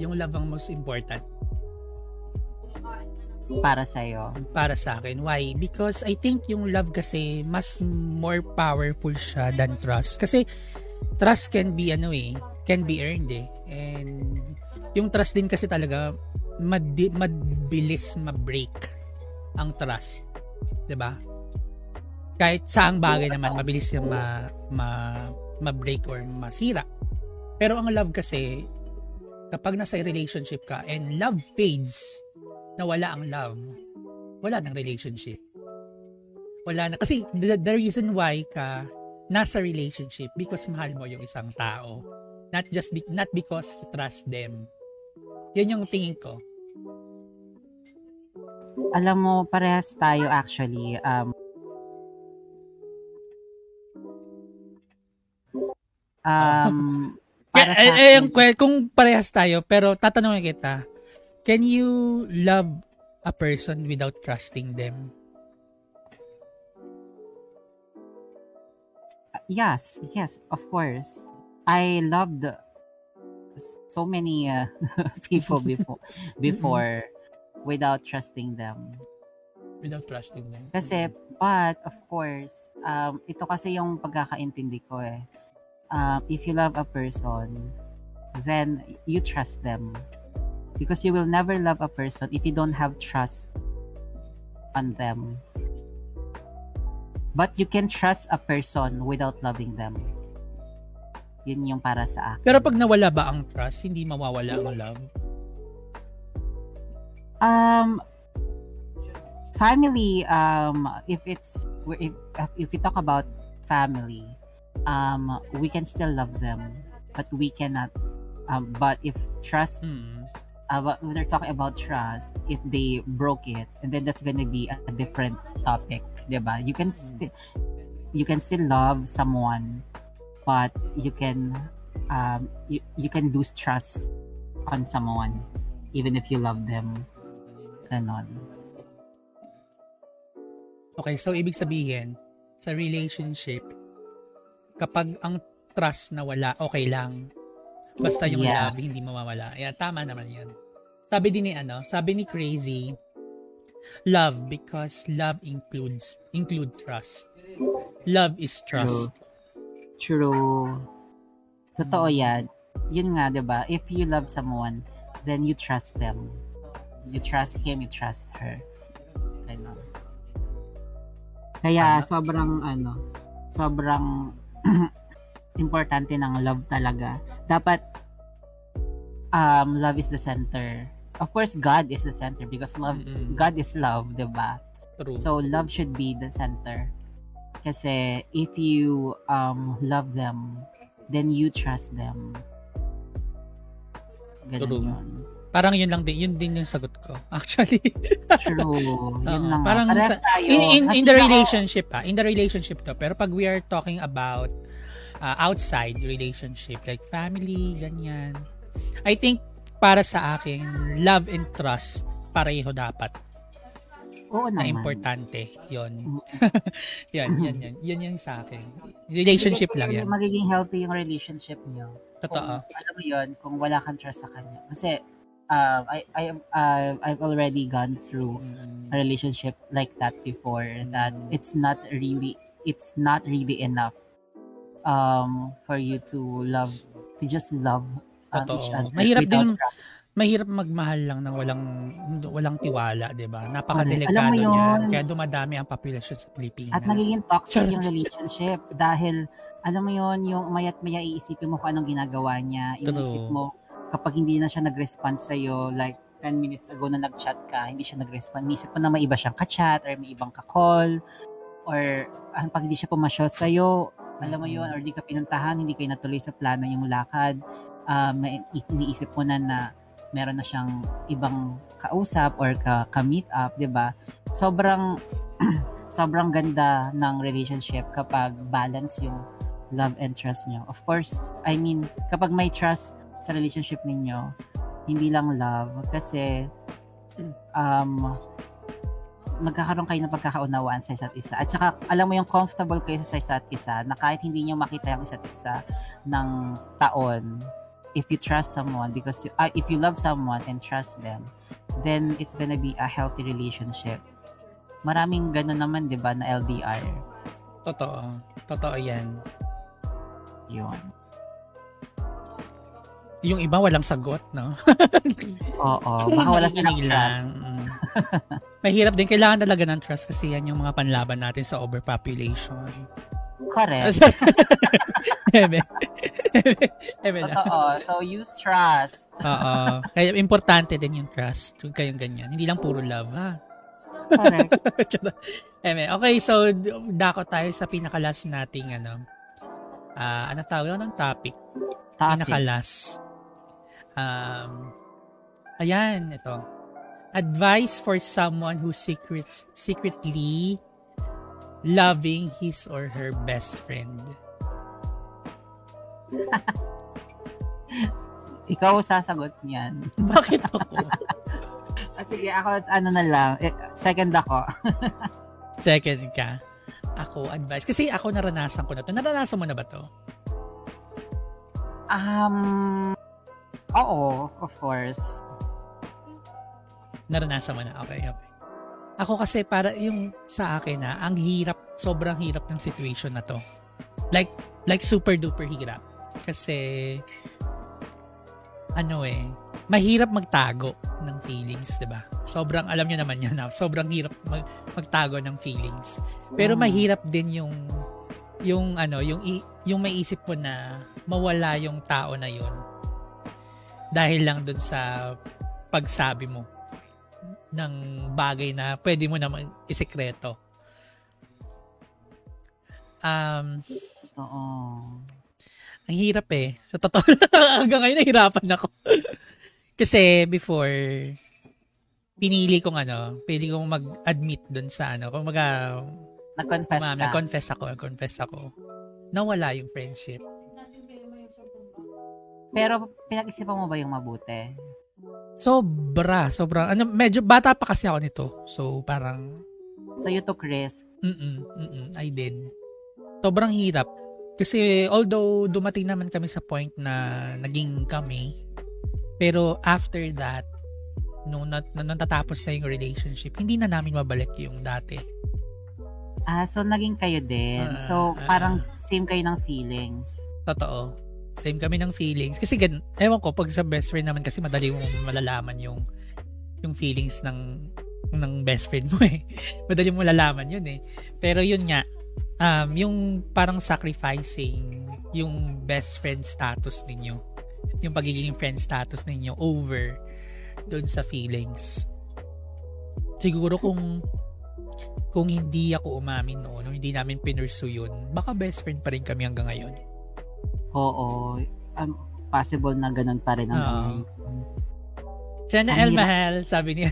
yung love ang most important Para sa'yo. para sa akin. Why? Because I think yung love kasi mas more powerful siya than trust. Kasi trust can be ano eh, can be earned eh. And yung trust din kasi talaga mad- mabilis ma-break ang trust. 'Di ba? Kahit saang bagay naman mabilis yung ma, ma ma-break or masira. Pero ang love kasi kapag nasa relationship ka and love fades, nawala ang love, wala ng relationship. Wala na. Kasi the, the reason why ka nasa relationship because mahal mo yung isang tao. Not just be, not because you trust them. Yan yung tingin ko. Alam mo, parehas tayo actually. Um, um, para Eh, sa eh, eh, akin, que- kung parehas tayo, pero tatanungin kita, can you love a person without trusting them? yes, yes, of course. I loved so many uh, people before before without trusting them. Without trusting them. Kasi, but, of course, um, ito kasi yung pagkakaintindi ko eh. Um, if you love a person, then you trust them. Because you will never love a person if you don't have trust on them. But you can trust a person without loving them. Yun yung para sa akin. Pero pag nawala ba ang trust, hindi mawawala ang love? Um, family. Um, if it's if if we talk about family, um, we can still love them, but we cannot. Um, but if trust, Mm. uh, but when they're talking about trust, if they broke it, and then that's gonna be a different topic, diba? You can still you can still love someone, but you can um you, you can lose trust on someone even if you love them. Ganon. Okay, so ibig sabihin, sa relationship, kapag ang trust na wala, okay lang. Basta yung Yeah. love, hindi mawawala. Yeah, tama naman yan. Sabi din ni ano, sabi ni Crazy, love because love includes include trust. Love is trust. True. Totoo yan. Yun nga, 'di ba? If you love someone, then you trust them. You trust him, you trust her. Ganon. Kaya sobrang ano, sobrang importante ng love talaga. Dapat um love is the center. Of course, God is the center because love Mm-mm. God is love, 'di ba? So love should be the center. Kasi if you um love them, then you trust them. Ganun True. yun. Parang yun lang din, yun din yung sagot ko. Actually. True. Yun lang. parang sa- in, in, in the relationship ah, in the relationship to. Pero pag we are talking about uh, outside relationship, like family, ganyan. I think para sa akin, love and trust pareho dapat Oo na naman. importante. Yon. Mm. yan, yan, yan. Yan yan sa akin. Relationship Hindi, lang yan. Magiging healthy yung relationship niyo. Totoo. Kung, alam mo yun, kung wala kang trust sa kanya. Kasi, um, I, I, uh, I've already gone through Mm. a relationship like that before that it's not really it's not really enough um for you to love to just love um, Totoo. each other Mahirap din- trust. mahirap magmahal lang ng walang walang tiwala, 'di ba? Napakadelikado yun. Kaya dumadami ang population sa Pilipinas. At nagiging toxic yung relationship dahil alam mo yon yung mayat maya iisipin mo kung anong ginagawa niya. Iniisip True. mo kapag hindi na siya nag-respond sa'yo, like 10 minutes ago na nag-chat ka, hindi siya nag-respond. Inisip mo na may iba siyang ka-chat or may ibang ka-call or ah, pag hindi siya pumasyal sa'yo, alam mo yon or di ka pinuntahan, hindi kayo natuloy sa plano yung lakad, ah, may iniisip mo na na meron na siyang ibang kausap or ka, ka-meet up, 'di ba? Sobrang sobrang ganda ng relationship kapag balance yung love and trust nyo. Of course, I mean, kapag may trust sa relationship ninyo, hindi lang love, kasi um, magkakaroon kayo ng pagkakaunawaan sa isa't isa. At saka, alam mo yung comfortable kayo sa isa't isa na kahit hindi nyo makita yung isa't isa ng taon, if you trust someone, because you, ah, if you love someone and trust them, then it's gonna be a healthy relationship. Maraming ganun naman, di ba, na LDR. Totoo. Totoo 'yan. Yun. Yung iba walang sagot, no? Oo, baka wala silang trust. Mahirap din. Kailangan talaga ng trust kasi yan yung mga panlaban natin sa overpopulation. Correct. Eme. Eme. Totoo. So, use trust. Oo. Kaya importante din yung trust. Huwag kayong ganyan. Hindi lang puro love, ha? Correct. Eme. Okay, so dako tayo sa pinakalas nating ano. Ah, ano tawag ng topic? Topic. Pinakalas. Um, ayan, ito. Advice for someone who secrets, secretly loving his or her best friend. Ikaw sasagot niyan. Bakit ako? Ah, sige, ako, ano na lang. Eh, second ako. Second ka. Ako, advice. Kasi ako naranasan ko na to. Naranasan mo na ba to? Um, oo, of course. Naranasan mo na. Okay, okay. Ako kasi para yung sa akin na ang hirap, sobrang hirap ng situation na to. Like like super duper hirap. Kasi ano eh, mahirap magtago ng feelings, 'di ba? Sobrang alam niyo naman 'yan, na sobrang hirap mag, magtago ng feelings. Pero Mm. mahirap din yung yung ano, yung yung may isip mo na mawala yung tao na yun dahil lang dun sa pagsabi mo ng bagay na pwede mo naman isekreto. Um, Oo. ang hirap eh. Sa totoo hanggang ngayon nahirapan ako. Kasi before, pinili kong ano, pili kong mag-admit dun sa ano, kung maga, Nag-confess ma'am, ka. nag-confess ako, nag-confess ako. Nawala yung friendship. Pero pinag-isipan mo ba yung mabuti? Sobra, sobrang, ano, medyo bata pa kasi ako nito. So, parang, So you took risk. mm mm I did. Sobrang hirap. Kasi although dumating naman kami sa point na naging kami, pero after that, nung, nat, nung natatapos na yung relationship, hindi na namin mabalik yung dati. Ah, so naging kayo din. Ah, so parang same kayo ng feelings. Totoo. Same kami ng feelings. Kasi gan, ewan ko, pag sa best friend naman kasi madali mo malalaman yung yung feelings ng ng best friend mo eh. madali mo malalaman yun eh. Pero yun nga, um, yung parang sacrificing yung best friend status ninyo. Yung pagiging friend status ninyo over doon sa feelings. Siguro kung kung hindi ako umamin noon, hindi namin pinursue yun, baka best friend pa rin kami hanggang ngayon. Oo. Um, possible na ganun pa rin ang Oo. ngayon. Sana El. Mahal, sabi niya.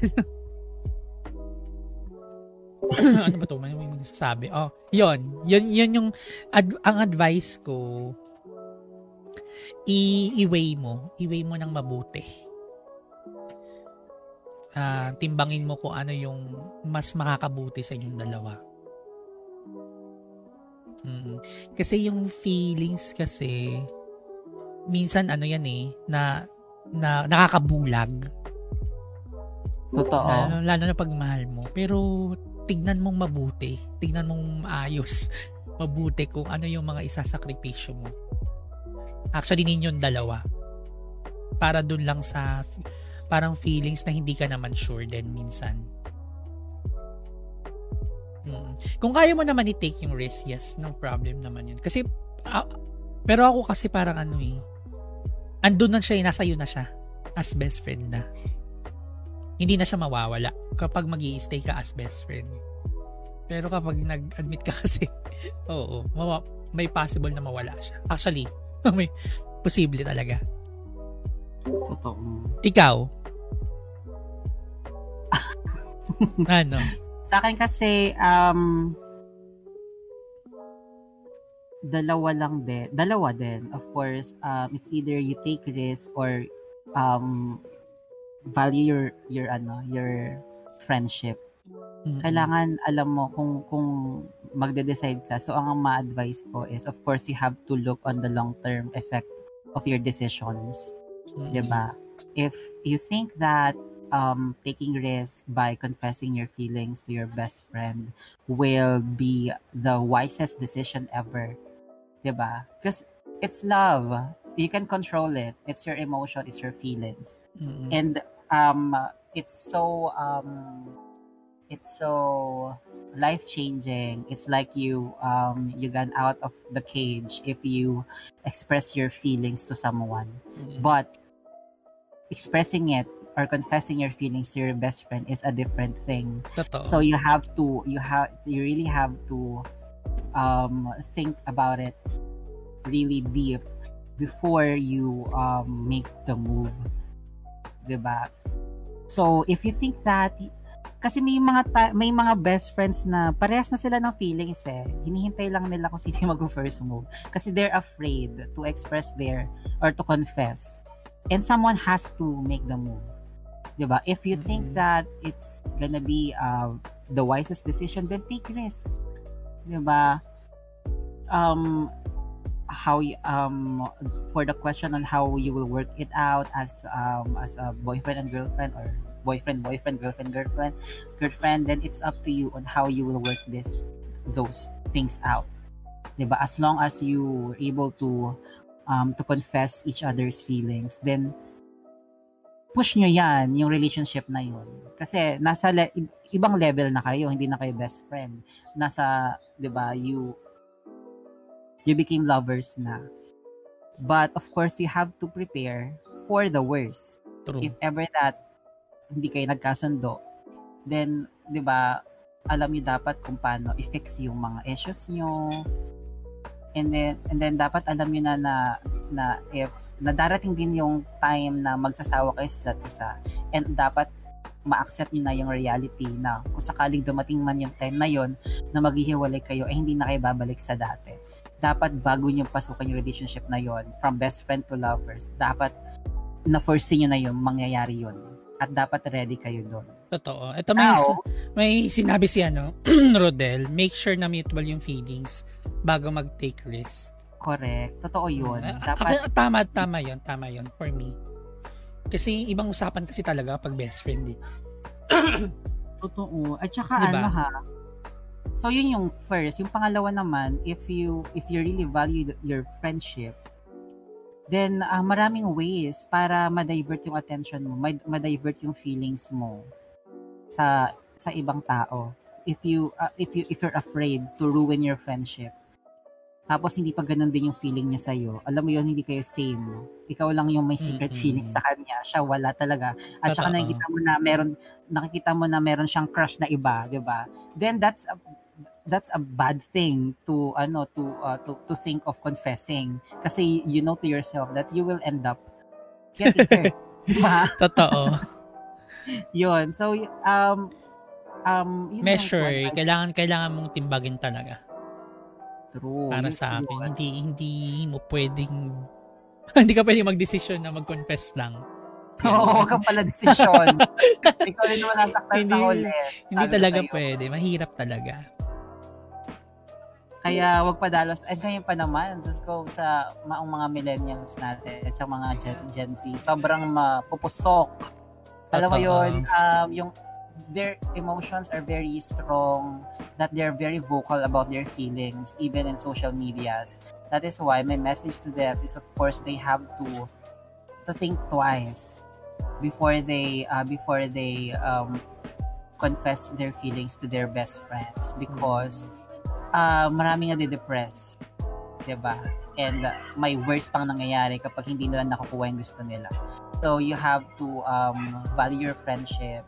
ano ba to? May may sasabi. Oh, yon Yun, yun yung, ad- ang advice ko, i- i-weigh mo. I-weigh mo ng mabuti. Ah, timbangin mo kung ano yung mas makakabuti sa inyong dalawa. Mm. Kasi yung feelings kasi, minsan ano yan eh, na, na nakakabulag. Totoo. Lalo, lalo na pag mahal mo. Pero tignan mong mabuti. Tignan mong maayos. Mabuti kung ano yung mga isasakripisyo mo. Actually, ninyong dalawa. Para dun lang sa parang feelings na hindi ka naman sure din minsan. Mm. Kung kaya mo naman i-take yung risk, yes, no problem naman yun. Kasi, uh, pero ako kasi parang ano eh, andun na siya, eh, nasa iyo na siya, as best friend na. Hindi na siya mawawala kapag mag stay ka as best friend. Pero kapag nag-admit ka kasi, oo, mawa- may possible na mawala siya. Actually, may posible talaga. Totoo. Ikaw? ano? Sa akin kasi, um, dalawa lang din. Dalawa din. Of course, um, it's either you take risk or um, value your, your, ano, your friendship. Mm-hmm. Kailangan alam mo kung kung magde-decide ka. So ang ma-advise ko is of course you have to look on the long-term effect of your decisions. Mm-hmm. 'Di ba? If you think that um, taking risk by confessing your feelings to your best friend will be the wisest decision ever. ba? Because it's love. You can control it. It's your emotion, it's your feelings. Mm-hmm. And um it's so um it's so life changing it's like you um you got out of the cage if you express your feelings to someone mm-hmm. but expressing it or confessing your feelings to your best friend is a different thing Totoo. so you have to you have you really have to um think about it really deep before you um make the move diba so if you think that kasi may mga ta- may mga best friends na parehas na sila ng feelings eh. Hinihintay lang nila kung sino mag first move kasi they're afraid to express their or to confess. And someone has to make the move. 'Di ba? If you think that it's gonna be uh, the wisest decision, then take risk. 'Di ba? Um how you, um for the question on how you will work it out as um as a boyfriend and girlfriend or boyfriend, boyfriend, girlfriend, girlfriend, girlfriend, then it's up to you on how you will work this those things out. Diba? As long as you were able to um, to confess each other's feelings, then push nyo yan, yung relationship na yun. Kasi nasa le- ibang level na kayo, hindi na kayo best friend. Nasa, di ba, you you became lovers na. But of course, you have to prepare for the worst. True. If ever that hindi kayo nagkasundo, then, di ba, alam niyo dapat kung paano i-fix yung mga issues niyo. And then, and then dapat alam niyo na na, na if nadarating din yung time na magsasawa kayo sa isa't isa and dapat ma-accept niyo na yung reality na kung sakaling dumating man yung time na yon na maghihiwalay kayo eh hindi na kayo babalik sa dati. Dapat bago niyo pasukan yung relationship na yon from best friend to lovers, dapat na foresee niyo na yung mangyayari yon at dapat ready kayo doon. Totoo. Ito may, Now, may sinabi si ano, Rodel, make sure na mutual yung feelings bago mag-take risk. Correct. Totoo yun. Uh, dapat... Tama, tama yun. Tama yun for me. Kasi ibang usapan kasi talaga pag best friend eh. Totoo. At saka diba? ano ha, so yun yung first. Yung pangalawa naman, if you if you really value your friendship, then uh, maraming ways para ma-divert yung attention mo, ma-divert yung feelings mo sa sa ibang tao. If you uh, if you if you're afraid to ruin your friendship. Tapos hindi pa ganun din yung feeling niya sa iyo. Alam mo yun, hindi kayo same. Ikaw lang yung may secret mm-hmm. feeling sa kanya. Siya wala talaga. At saka nakikita mo na meron nakikita mo na meron siyang crush na iba, 'di ba? Then that's a, that's a bad thing to ano to uh, to to think of confessing kasi you know to yourself that you will end up getting hurt. diba? Totoo. Yun. So um um measure kailangan kailangan mong timbagin talaga. True. Para sa akin, yun. hindi hindi mo pwedeng hindi ka pwedeng magdesisyon na mag-confess lang. Oo, oh, wag kang pala desisyon. Ikaw rin naman nasaktan hindi, sa huli. Hindi talaga pwede. Mahirap talaga. Kaya wag padalos. At ngayon pa naman, just go sa maong mga millennials natin at mga Gen, Gen Z, sobrang mapupusok. Alam mo yun, um, yung their emotions are very strong, that they're very vocal about their feelings, even in social medias. That is why my message to them is, of course, they have to to think twice before they uh, before they um, confess their feelings to their best friends because uh, marami nga de-depress. 'di ba? And may worst pang nangyayari kapag hindi nila nakukuha yung gusto nila. So you have to um, value your friendship.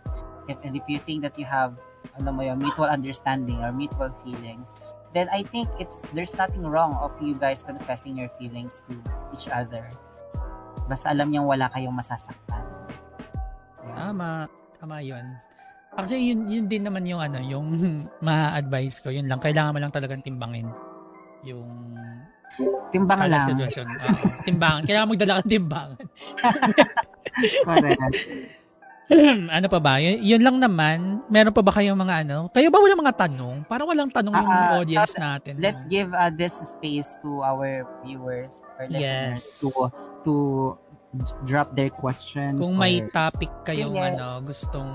If, and if you think that you have ano mo yun, mutual understanding or mutual feelings, then I think it's there's nothing wrong of you guys confessing your feelings to each other. Basta alam niyang wala kayong masasaktan. Tama. Tama yun. Actually, yun, yun din naman yung ano, yung ma-advise ko. Yun lang. Kailangan mo lang talagang timbangin. Yung Timbang lang. sitwasyon. Oo. timbangan. Kailangan magdala kang timbangan. Correct. ano pa ba? Yun, yun lang naman. Meron pa ba kayong mga ano? Kayo ba walang mga tanong? Parang walang tanong yung Ah, ah, audience so, natin. Let's no? give uh, this space to our viewers or listeners Yes. to to drop their questions. Kung may or- topic kayong Yes. ano, gustong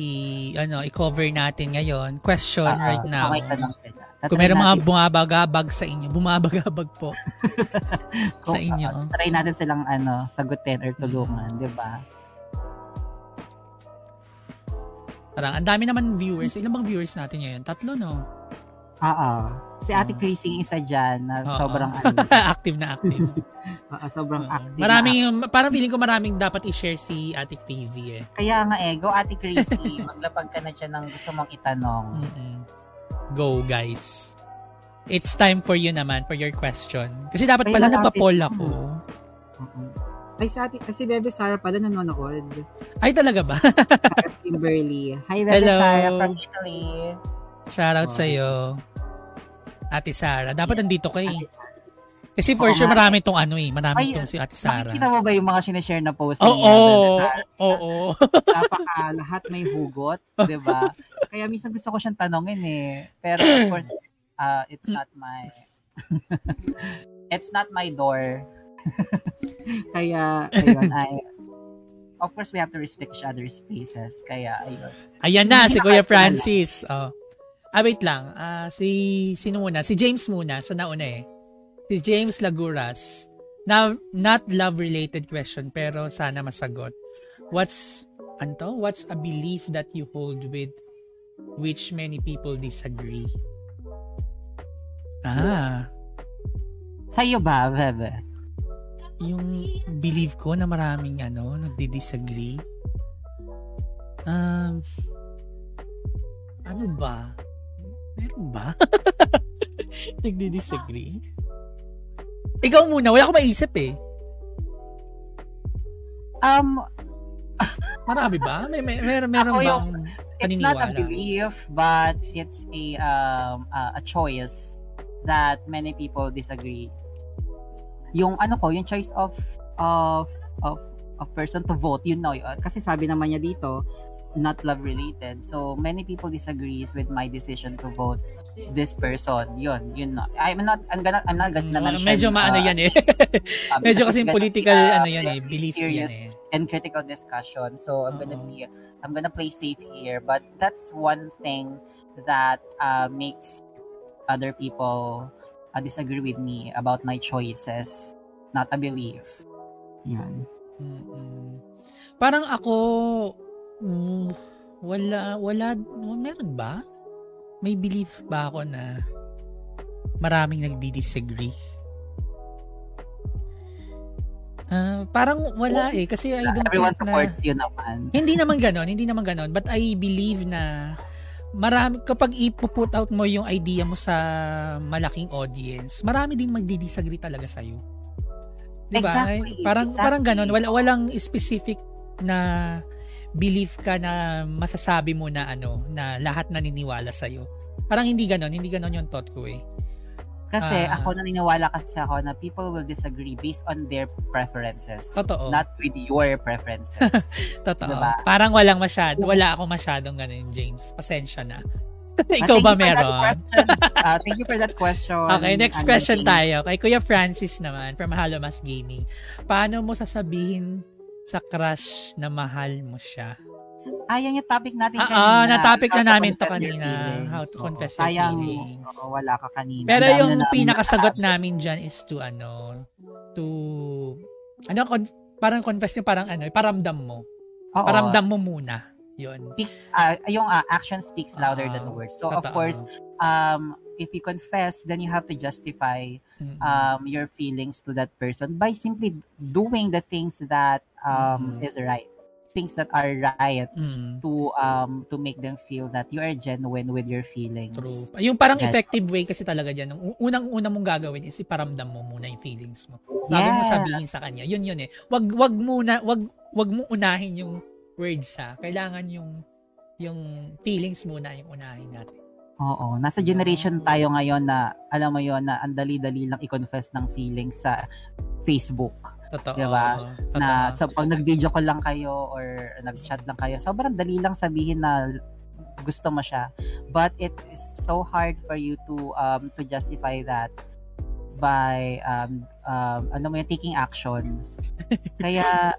i ano i-cover natin ngayon, question ah, right now. kung may tanong sila. Kung meron mga bumabagabag sa inyo, bumabagabag po sa inyo. ah, try natin silang ano, sagutin or tulungan, di ba? Parang ang dami naman viewers. Ilan bang viewers natin ngayon? Tatlo, no? Oo. Si Ate Oo. Chrissy isa dyan na Oo. sobrang ano, active na active. oo, sobrang Oo. active. maraming, parang feeling ko maraming dapat i-share si Ate Crazy eh. Kaya nga eh, go Ate Chrissy, maglapag ka na dyan ng gusto mong itanong. Mm-mm. Go, guys. It's time for you naman, for your question. Kasi dapat Ay, pala malapit nagpa-poll na. ako. Oo. Ay, si, ate, si Bebe Sara pala nanonood. Ay, talaga ba? Kimberly. Hi, Bebe Hello. Sara from Italy. Shoutout Oo. sa'yo. Ate Sara. Dapat andito ka eh. Ate Sara. Kasi for Oo sure marami tong ano eh. Marami Ay, tong si Ate Sara. Nakikita mo ba yung mga sinishare na post Oo, ni Bebe Sara? oo. Napaka lahat may hugot, 'di ba? Kaya minsan gusto ko siyang tanongin eh. Pero of course, uh, it's not my it's not my door. Kaya ayun ay Of course, we have to respect each other's spaces. Kaya ayun. Ayan na, si Kuya. Francis. Oh. Ah, wait lang. Ah, si, sino muna? Si James muna. Siya nauna eh. Si James Laguras. Now, not love-related question, pero sana masagot. What's, anto? What's a belief that you hold with which many people disagree? Ah, Sa'yo ba, Bebe? yung belief ko na maraming ano, nagdi-disagree. Um, ano ba? Meron ba? Nagdi-disagree? Ikaw muna, wala ko maisip eh. Um, Marami ba? May, may, meron, meron Ako bang it's not a belief, but it's a um uh, a choice that many people disagree. Yung ano ko, yung choice of of of of person to vote, you know, yun. kasi sabi naman niya dito, not love related. So many people disagrees with my decision to vote this person. Yun, yun na. I'm not I'm gonna I'm not gonna Mm, medyo maano uh, yan eh. um, medyo kasi political a ano yan eh, belief yan serious eh. and critical discussion. So I'm gonna be I'm gonna play safe here, but that's one thing that uh, makes other people uh, disagree with me about my choices, not a belief. Yan. Mm-mm. Parang ako, mm, wala, wala, meron ba? May belief ba ako na maraming nagdi-disagree? Ah, parang wala eh kasi I don't Everyone think na supports you naman. hindi naman ganon, hindi naman ganon but I believe na marami kapag ipuput out mo yung idea mo sa malaking audience, marami din magdi-disagree talaga sa iyo. 'Di ba? Exactly, Parang exactly. parang ganon, wala walang specific na belief ka na masasabi mo na ano, na lahat naniniwala sa iyo. Parang hindi ganon, hindi ganon yung thought ko eh. Kasi Ah. ako naniniwala kasi ako na people will disagree based on their preferences. Totoo. Not with your preferences. Totoo. Diba? Parang walang masyado, wala ako masyadong ganon, James. Pasensya na. Ah, Ikaw ba meron? Ah, thank you for that question. Okay, next question tayo. Kay Kuya Francis naman, from Halomas Gaming. Paano mo sasabihin sa crush na mahal mo siya? Ah, yan yung topic natin Ah, kanina. ah, na-topic na namin to kanina. How to confess your sayang, feelings. oo, wala ka kanina. Pero dami yung na pinakasagot nakasabi. namin dyan is to ano, to, ano, con- parang confess yung parang ano, paramdam mo. Oo. Paramdam mo muna. Yun. Speak, ah, yung ah, action speaks louder Ah, than words. So, of totoo. course, um, if you confess, then you have to justify Mm-mm. um, your feelings to that person by simply doing the things that um, Mhm. is right. Things that are right Mm. to um to make them feel that you are genuine with your feelings. True. Yung parang Yes. effective way kasi talaga yung unang-una mong gagawin is iparamdam mo muna yung feelings mo. Bago mo Yes. sabihin sa kanya. Yun yun eh. Wag wag muna wag wag mo unahin yung words ha. Kailangan yung yung feelings muna yung unahin natin. Oo, nasa generation tayo ngayon na alam mo yon na ang dali-dali lang i-confess ng feelings sa Facebook. Totoo. Diba? Totoo. Na so pag nag-video call lang kayo or nag-chat lang kayo, sobrang dali lang sabihin na gusto mo siya. But it is so hard for you to um to justify that by um, um ano mo yun, taking actions. Kaya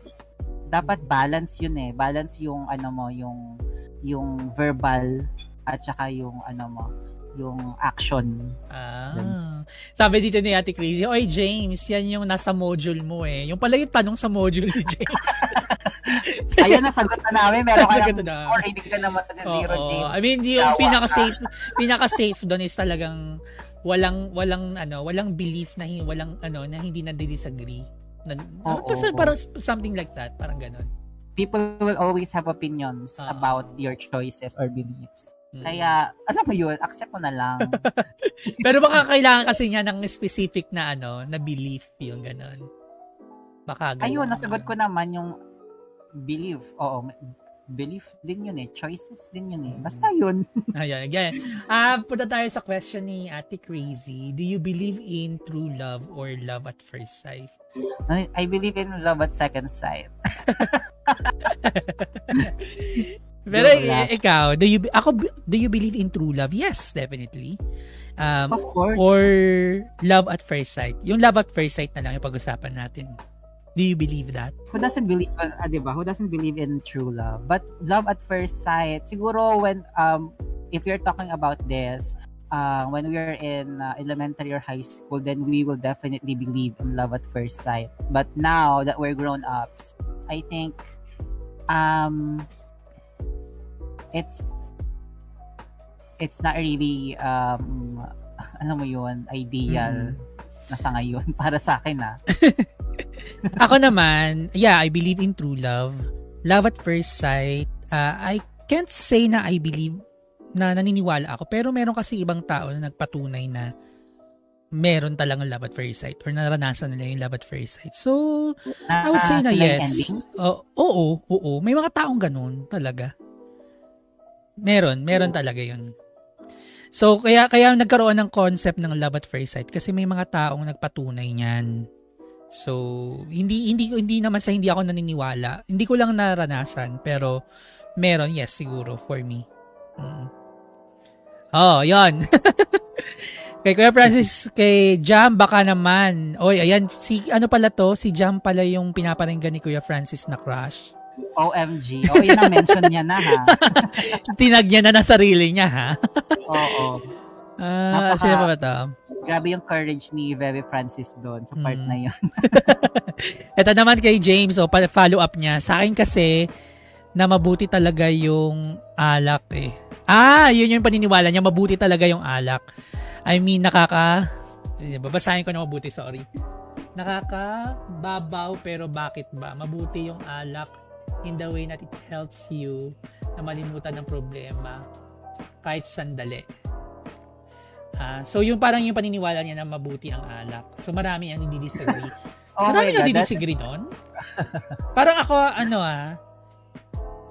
dapat balance yun eh. Balance yung ano mo, yung yung verbal at saka yung ano mo, yung actions. Ah. Sabi dito ni Ate Crazy, Oy James, yan yung nasa module mo eh. Yung pala yung tanong sa module ni James. Ayun, nasagot na namin. Meron ka ng na. score. Hindi ka naman sa zero. James. I mean, yung pinaka-safe, pinaka-safe doon is talagang walang walang ano, walang belief na walang ano na hindi na disagree. Na, parang, oo. parang something like that, parang ganun. People will always have opinions Ah. about your choices or beliefs. Mm. Kaya, alam mo yun, accept mo na lang. Pero baka kailangan kasi niya ng specific na ano, na belief yung ganun. Baka ganun. Ayun, nasagot ko naman yung belief. Oo, belief din yun eh. Choices din yun eh. Basta yun. Ayan, again. Ah, punta tayo sa question ni Ate Crazy. Do you believe in true love or love at first sight? I believe in love at second sight. Pero i- lang. ikaw, do you ako do you believe in true love? Yes, definitely. Um, Of course. or love at first sight. Yung love at first sight na lang yung pag-usapan natin. Do you believe that? who doesn't believe uh, ah, 'di ba? Who doesn't believe in true love? But love at first sight, siguro when um if you're talking about this, uh, when we are in uh, elementary or high school, then we will definitely believe in love at first sight. But now that we're grown ups, I think um it's it's not really um alam mo yun, ideal na sa ngayon para sa akin ah. Ako naman, yeah, I believe in true love. Love at first sight. Uh, I can't say na I believe na naniniwala ako. Pero meron kasi ibang tao na nagpatunay na meron talagang love at first sight or naranasan nila yung love at first sight. So, I would say na sila yung yes. Oo, oo, oo. May mga taong ganun talaga. Meron, meron talaga yun. So, kaya kaya nagkaroon ng concept ng love at first sight kasi may mga taong nagpatunay niyan. So, hindi hindi hindi naman sa hindi ako naniniwala. Hindi ko lang naranasan pero meron yes siguro for me. Mm. Oh, 'yon. kay Kuya Francis, kay Jam baka naman. Oy, ayan si ano pala to? Si Jam pala yung pinaparinggan ni Kuya Francis na crush. OMG. Oh, yun ang mention niya na ha. Tinag niya na ng sarili niya ha. Oo. Ah, Napaka- sino pa ba to? Grabe yung courage ni Bebe Francis doon sa part Mm. na yun. Ito naman kay James, o pa- follow up niya. Sa akin kasi, na mabuti talaga yung alak eh. Ah, yun yung paniniwala niya. Mabuti talaga yung alak. I mean, nakaka... Babasahin ko na mabuti, sorry. Nakakababaw pero bakit ba? Mabuti yung alak in the way that it helps you na malimutan ng problema kahit sandali. Ah, so yung parang yung paniniwala niya na mabuti ang alak. So marami ang hindi-disagree. Oh Marami na God, that's- disagree doon. Parang ako, ano ah,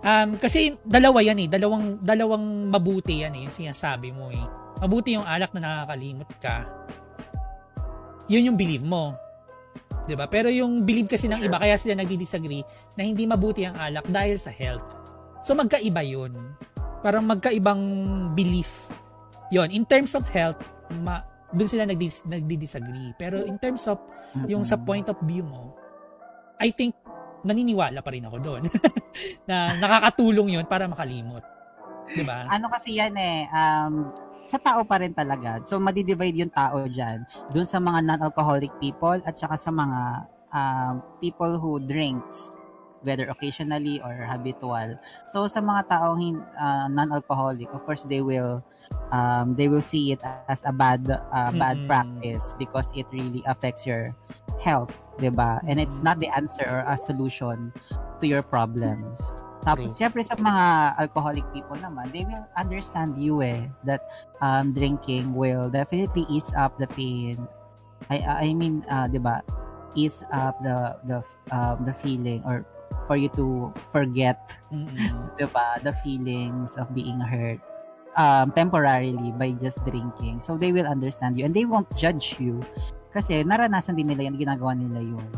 um, kasi dalawa yan eh, dalawang, dalawang mabuti yan eh, yung sinasabi mo eh. Mabuti yung alak na nakakalimot ka. Yun yung believe mo. 'Di ba? Pero yung believe kasi ng iba, kaya sila nagdi-disagree na hindi mabuti ang alak dahil sa health. So magkaiba yun. Parang magkaibang belief. Yon, in terms of health, ma, dun sila nagdi- nagdi-disagree. Pero in terms of yung sa point of view mo, I think naniniwala pa rin ako doon na nakakatulong yun para makalimot. 'Di ba? Ano kasi yan eh, um, sa tao pa rin talaga. So, madidivide yung tao dyan. Doon sa mga non-alcoholic people at saka sa mga um, people who drinks whether occasionally or habitual. So sa mga taong uh, non-alcoholic, of course they will um, they will see it as a bad uh, bad mm-hmm. practice because it really affects your health, 'di ba? And it's not the answer or a solution to your problems. Tapos, syempre sa mga alcoholic people naman, they will understand you eh, that um, drinking will definitely ease up the pain. I, I mean, uh, di ba, ease up the, the, um, the feeling or for you to forget, mm-hmm. di ba, the feelings of being hurt um, temporarily by just drinking. So, they will understand you and they won't judge you kasi naranasan din nila yan, ginagawa nila yun.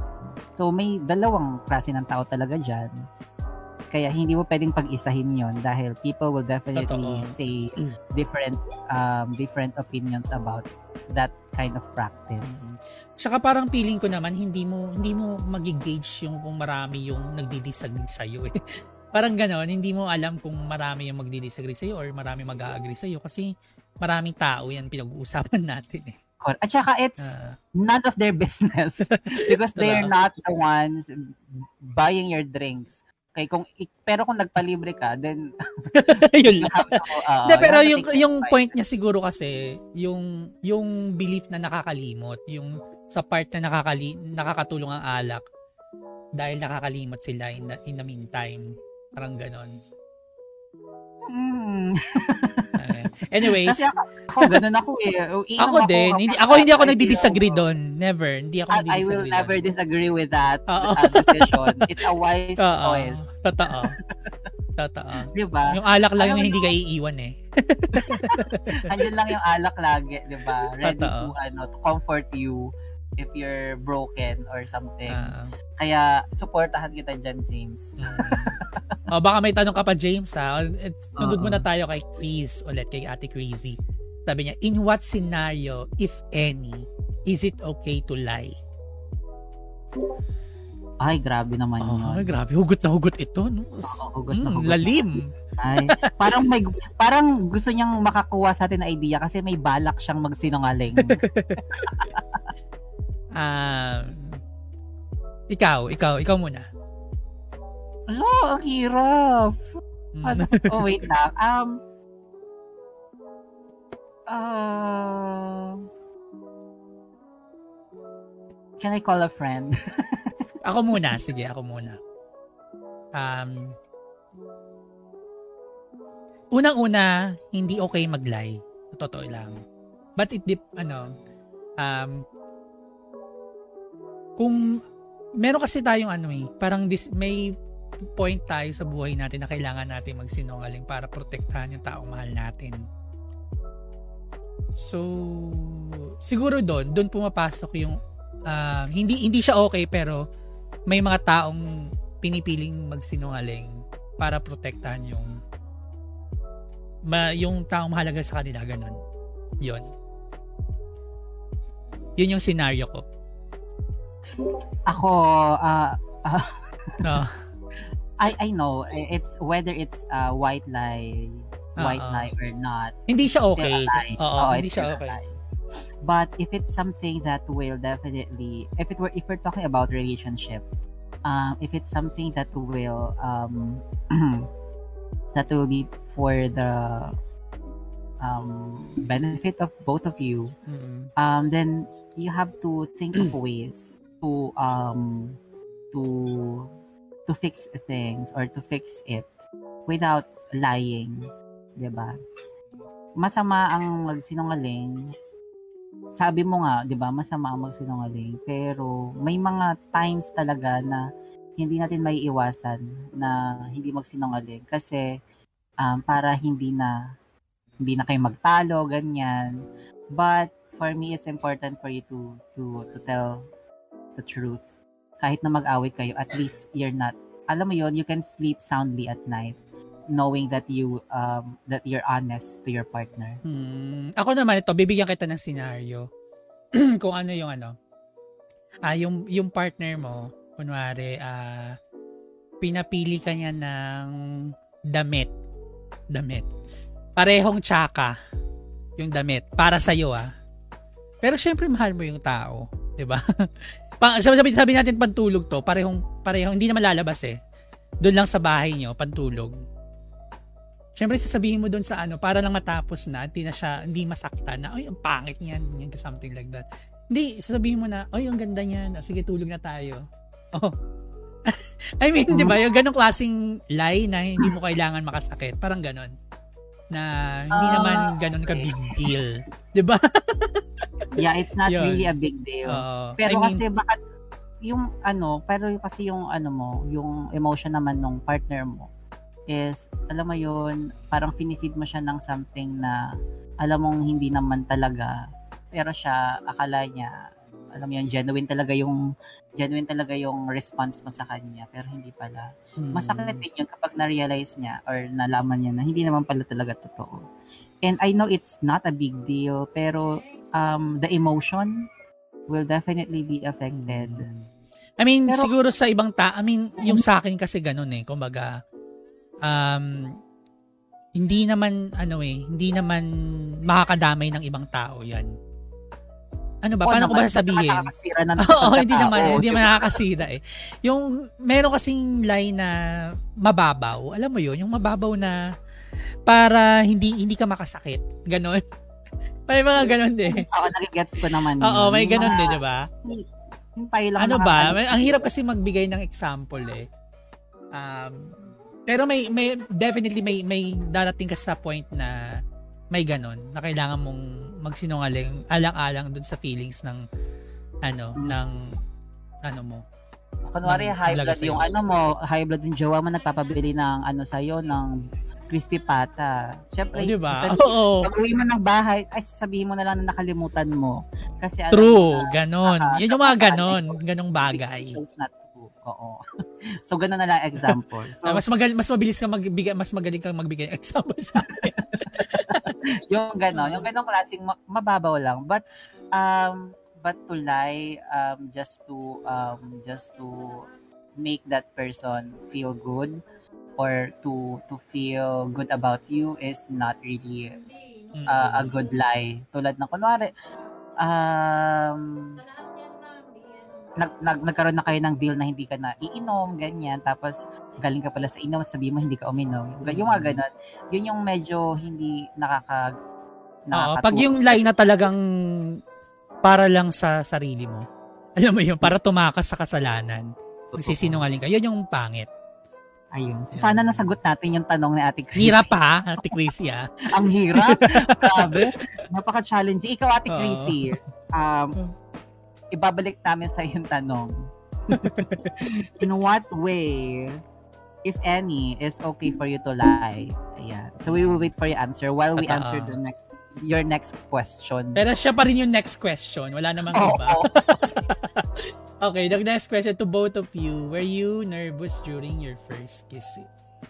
So, may dalawang klase ng tao talaga dyan kaya hindi mo pwedeng pag-isahin yon dahil people will definitely Totoo. say different um, different opinions about that kind of practice. Mm-hmm. Saka parang feeling ko naman hindi mo hindi mo magi-gauge yung kung marami yung nagdi-disagree sa iyo eh. parang ganoon, hindi mo alam kung marami yung magdi-disagree sa iyo or marami mag-agree sa iyo kasi maraming tao yan pinag-uusapan natin eh. At saka it's uh, none of their business because they're not the ones buying your drinks. Okay, kung pero kung nagpalibre ka, then yun lang. To, uh, De, pero yung yung point niya siguro kasi yung yung belief na nakakalimot, yung sa part na nakakali, nakakatulong ang alak dahil nakakalimot sila in the, in the meantime. Parang ganon. Mm. Anyways. Kasi ako, ako ganun ako eh. Ako, ako din. Hindi, ako hindi ako nagdi-disagree doon. Never. Hindi ako nagdi-disagree I will never disagree with that uh, decision. It's a wise Uh-oh. choice. Totoo. Totoo. Diba? Yung alak lang yung hindi ka iiwan eh. Andiyan lang yung alak lagi, di ba? Ready Totoo. to, ano, to comfort you if you're broken or something. Uh, Kaya, supportahan kita dyan, James. oh, baka may tanong ka pa, James, ha? It's, nagod uh-huh. muna tayo kay Chris ulit, kay Ate Crazy. Sabi niya, in what scenario, if any, is it okay to lie? Ay, grabe naman oh, yun. Ay, grabe. Hugot na hugot ito. No? Oo, hugot na mm, hugot. Lalim. Ay, parang may parang gusto niyang makakuha sa atin ng idea kasi may balak siyang magsinungaling. um, ikaw, ikaw, ikaw muna. Oh, ang hirap. Hmm. Ano? oh, wait lang. Um, uh, can I call a friend? ako muna. Sige, ako muna. Um, unang-una, hindi okay mag-lie. Totoo lang. But it dip, ano, um, kung meron kasi tayong ano eh, parang dis, may point tayo sa buhay natin na kailangan natin magsinungaling para protektahan yung taong mahal natin. So, siguro doon, doon pumapasok yung uh, hindi hindi siya okay pero may mga taong pinipiling magsinungaling para protektahan yung ma, yung taong mahalaga sa kanila ganun. 'Yon. 'Yun yung scenario ko. Ako uh, uh, uh, I I know it's whether it's uh, white lie, white uh-uh. lie or not. Hindi siya okay. Oo, hindi siya okay. But if it's something that will definitely, if it were, if we're talking about relationship, um, if it's something that will, um, that will be for the um, benefit of both of you, mm-hmm. um, then you have to think of ways to um to to fix things or to fix it without lying, 'di ba? Masama ang magsinungaling. Sabi mo nga, 'di ba, masama ang magsinungaling, pero may mga times talaga na hindi natin may iwasan na hindi magsinungaling kasi um, para hindi na hindi na kayo magtalo, ganyan. But for me, it's important for you to to to tell the truth kahit na mag-away kayo, at least you're not, alam mo yon you can sleep soundly at night knowing that you um that you're honest to your partner. Hmm. Ako naman ito, bibigyan kita ng scenario. kung ano yung ano. Ah, yung yung partner mo, kunwari ah pinapili ka niya ng damit. Damit. Parehong tsaka yung damit para sa iyo ah. Pero syempre mahal mo yung tao, 'di ba? Pa, sabi, sabi, natin pantulog to, parehong, parehong, hindi naman lalabas eh. Doon lang sa bahay nyo, pantulog. Siyempre, sasabihin mo doon sa ano, para lang matapos na, hindi na siya, hindi masaktan na, ay, ang pangit niyan, ganyan, something like that. Hindi, sasabihin mo na, ay, ang ganda niyan, sige, tulog na tayo. Oh. I mean, di ba, yung ganong klaseng lie na hindi mo kailangan makasakit, parang ganon. Na hindi uh, naman ganon ka big deal. Di ba? yeah, it's not Yun. really a big deal. Uh, pero I mean, kasi bakit yung ano, pero kasi yung ano mo, yung emotion naman nung partner mo, is, alam mo yun, parang finifeed mo siya ng something na alam mong hindi naman talaga, pero siya, akala niya, alam mo yun, genuine talaga yung genuine talaga yung response mo sa kanya, pero hindi pala. Hmm. Masakit din yun kapag na-realize niya or nalaman niya na hindi naman pala talaga totoo. And I know it's not a big deal, pero um, the emotion will definitely be affected. I mean, pero, siguro sa ibang ta, I mean, yung sa akin kasi ganun eh, kumbaga, um, hindi naman ano eh, hindi naman makakadamay ng ibang tao 'yan. Ano ba? Oh, paano ko ba sasabihin? Oo, hindi naman, oh, hindi naman nakakasira eh. Yung meron kasing line na mababaw, alam mo 'yun, yung mababaw na para hindi hindi ka makasakit. Ganon. May mga ganon din. Oo, nagigets ko naman. Oo, may ganon din, di ba? Ano ba? Ang hirap kasi magbigay ng example eh. Um, pero may may definitely may may darating ka sa point na may ganon na kailangan mong magsinungaling alang-alang dun sa feelings ng ano hmm. ng ano mo. Kunwari high blood yung ano mo, high blood yung jowa mo nagpapabili ng ano sa iyo ng crispy pata. Syempre, oh, diba? Oo. Pag uwi mo ng bahay, ay sasabihin mo na lang na nakalimutan mo. Kasi True, na, ganon. Uh, Yun yung mga ganon, ganong bagay. Shows not Oo. so ganun na lang example. So, mas magal mas mabilis ka magbigay mas magaling kang magbigay example sa akin. yung ganon, yung ganong klaseng mababaw lang. But um but to lie um just to um just to make that person feel good or to to feel good about you is not really uh, a good lie. Tulad ng kunwari um nag, nag, nagkaroon na kayo ng deal na hindi ka na iinom, ganyan, tapos galing ka pala sa inom, sabi mo hindi ka uminom. Yung mga ganun, yun yung medyo hindi nakaka, Oo, pag yung line na talagang para lang sa sarili mo, alam mo yun, para tumakas sa kasalanan, nagsisinungaling ka, yun yung pangit. Ayun. So, sana nasagot natin yung tanong ni Ate Chrissy. Hirap pa, Ate Chrissy, ah. Ang hirap. Grabe. Napaka-challenging. Ikaw, Ate Chrissy, um, ibabalik namin sa yung tanong. In what way, if any, is okay for you to lie? Ayan. So we will wait for your answer while we answer the next your next question. Pero siya pa rin yung next question. Wala namang oh, iba. Oh. okay, the next question to both of you. Were you nervous during your first kiss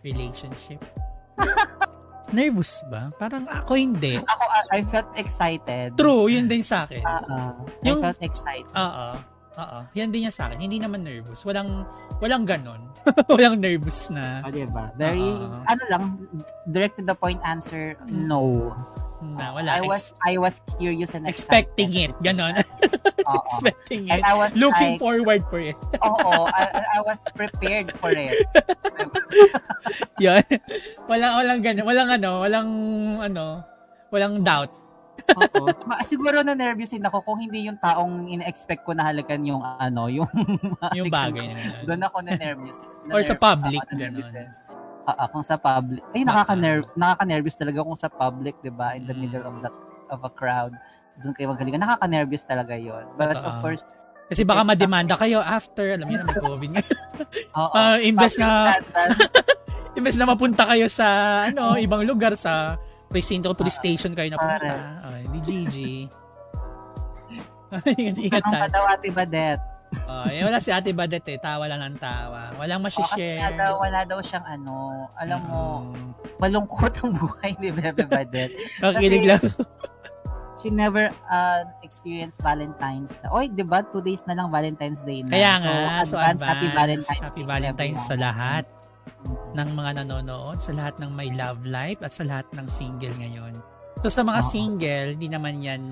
relationship? Nervous ba? Parang ako hindi. Ako, I felt excited. True, yun din sa akin. Uh, yung, I felt excited. Oo. Oo. Yan din niya sa akin. Hindi naman nervous. Walang, walang ganon. walang nervous na. O, oh, diba? Very, uh, ano lang, direct to the point answer, no. Na, wala. I was I was curious and expecting excited. it. Ganon. expecting it. I was Looking like, forward for it. Oo, I, I was prepared for it. Yan. Walang walang ganun, walang ano, walang ano, walang doubt. Oo. Siguro na nervous din ako kung hindi yung taong ina-expect ko na halakan yung ano, yung yung bagay na. Doon ako na nervous. Or sa public ganun. Uh, kung sa public, ay nakaka-nerve, nakaka-nervous talaga kung sa public, 'di ba? In the middle of the of a crowd, doon kayo magaling. Nakaka-nervous talaga 'yon. But Totoo. of course, kasi baka mademanda kayo after, alam niyo na may COVID ngayon. Oo. uh, imbes na imbes na mapunta kayo sa ano, ibang lugar sa presinto o police station kayo napunta. Ay, di GG. ingat, ingat tayo. Anong pa daw Ate Oh, eh, wala si Ate Badet eh. Tawa lang ng tawa. Walang masishare. Oh, kasi daw, wala daw siyang ano, alam mo, malungkot ang buhay ni Bebe Badet. Nakikinig lang. she never uh, experienced Valentine's. Oy, di ba? Two days na lang Valentine's Day na. Kaya nga, so, advance, so advance happy Valentine's. Happy Valentine's sa lahat ng mga nanonood, sa lahat ng may love life, at sa lahat ng single ngayon. So sa mga oh. single, hindi naman yan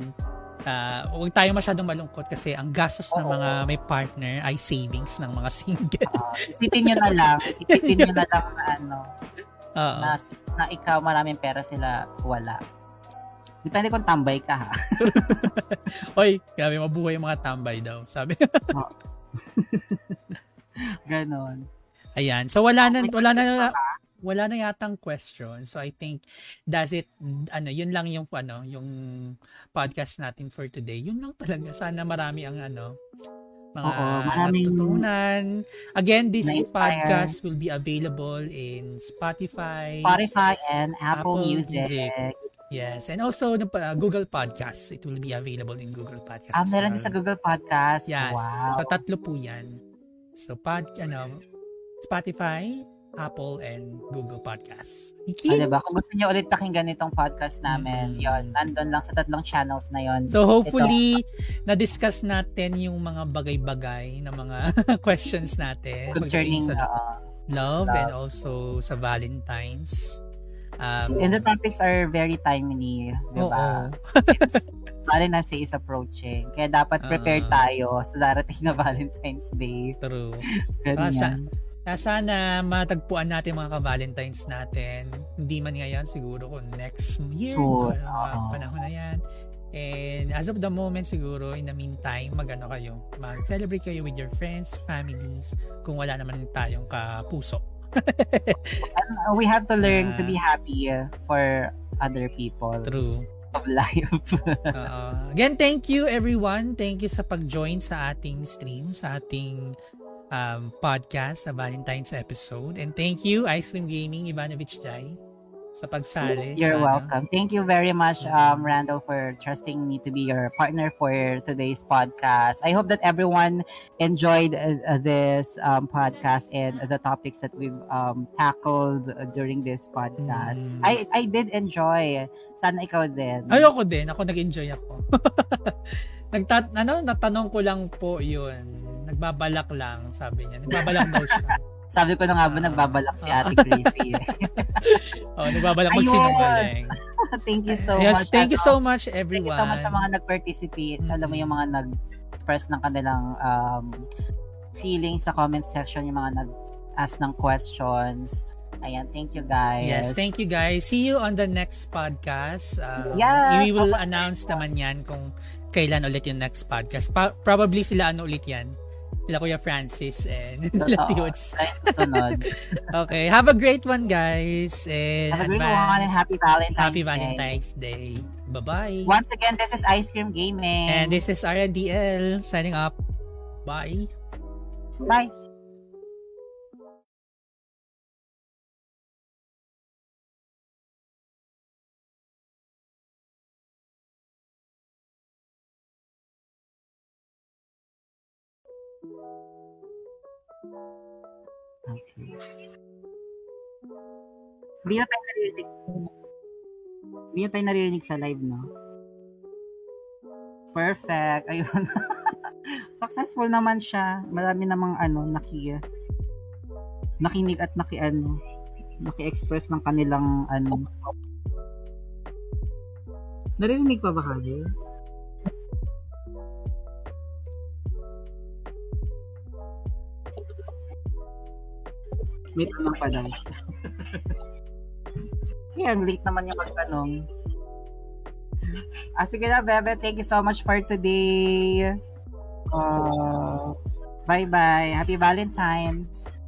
Uh, huwag tayo masyadong malungkot kasi ang gastos ng mga may partner ay savings ng mga single. Uh, isipin nyo na lang, isipin nyo na lang na ano, Oo. na, na ikaw maraming pera sila wala. Depende kung tambay ka ha. Oy, grabe mabuhay yung mga tambay daw, sabi. Ganon. Ayan. So wala na wala na wala na yatang question. So I think does it ano, yun lang yung ano, yung podcast natin for today. Yun lang talaga. Sana marami ang ano mga Oo, maraming natutunan. Again, this podcast will be available in Spotify, Spotify and Apple, Apple Music. Music. Yes, and also the uh, Google Podcasts. It will be available in Google Podcasts. Ah, meron well. sa Google Podcast. Yes. Wow. So tatlo po 'yan. So pod ano Spotify, Apple and Google Podcasts. Ah, Iki. diba? Kung gusto niyo ulit pakinggan itong podcast namin, Mm. yon nandun lang sa tatlong channels na yon. So hopefully na-discuss natin yung mga bagay-bagay na mga questions natin concerning sa uh, love, love. and also sa Valentine's. Um, and the topics are very timely, di oo. ba? Since Valentine's Day is approaching. Kaya dapat prepared Ah. tayo sa darating na Valentine's Day. True. Ganyan. Na sana matagpuan natin mga ka-Valentines natin. Hindi man ngayon, siguro kung next year, Sure, oo. panahon na yan. And as of the moment siguro, in the meantime, magano kayo, mag-celebrate kayo with your friends, families, kung wala naman tayong kapuso. And we have to learn to Ah. be happy uh, for other people. True. Of life. Oo. again, thank you everyone. Thank you sa pag-join sa ating stream, sa ating um, podcast sa Valentine's episode. And thank you, Ice Cream Gaming, Ivanovich Jai, sa pagsali. You're sa, ano, welcome. Thank you very much, um, Randall, for trusting me to be your partner for today's podcast. I hope that everyone enjoyed uh, this um, podcast and the topics that we've um, tackled during this podcast. Mm. I I did enjoy. Sana ikaw din. Ayoko din. Ako nag-enjoy ako. Nagtat ano, natanong ko lang po yun. Nagbabalak lang, sabi niya. Nagbabalak daw siya. Sabi ko na nga ba nagbabalak si Ate Chrissy. Oh, nagbabalak magsinungaling. thank you so yes, much. thank you Ano, so much Thank everyone. you so much sa mga nag-participate. Alam mo yung mga nag-press ng kanilang um, feelings sa comment section, yung mga nag-ask ng questions. Ayan, thank you guys. Yes, thank you guys. See you on the next podcast. Um, Yes, we will announce naman yan kung kailan ulit yung next podcast. Pa- probably sila ano ulit yan. Sila Kuya Francis and Totoo. Tiots. Susunod. Okay, have a great one guys. And Have a great advance, one and happy Valentine's happy Day. Valentine's Day. Bye-bye. Once again, this is Ice Cream Gaming. And this is RNDL signing up. Bye. Bye. Hindi na tayo naririnig. Hindi na tayo naririnig sa live, no? Perfect. Ayun. Successful naman siya. Marami namang ano, naki nakinig at naki ano, naki-express ng kanilang ano. Naririnig pa ba kayo? May tanong pa daw. Ang late naman yung magtanong. Ah, sige na, Bebe. Thank you so much for today. Uh, bye-bye. Happy Valentine's.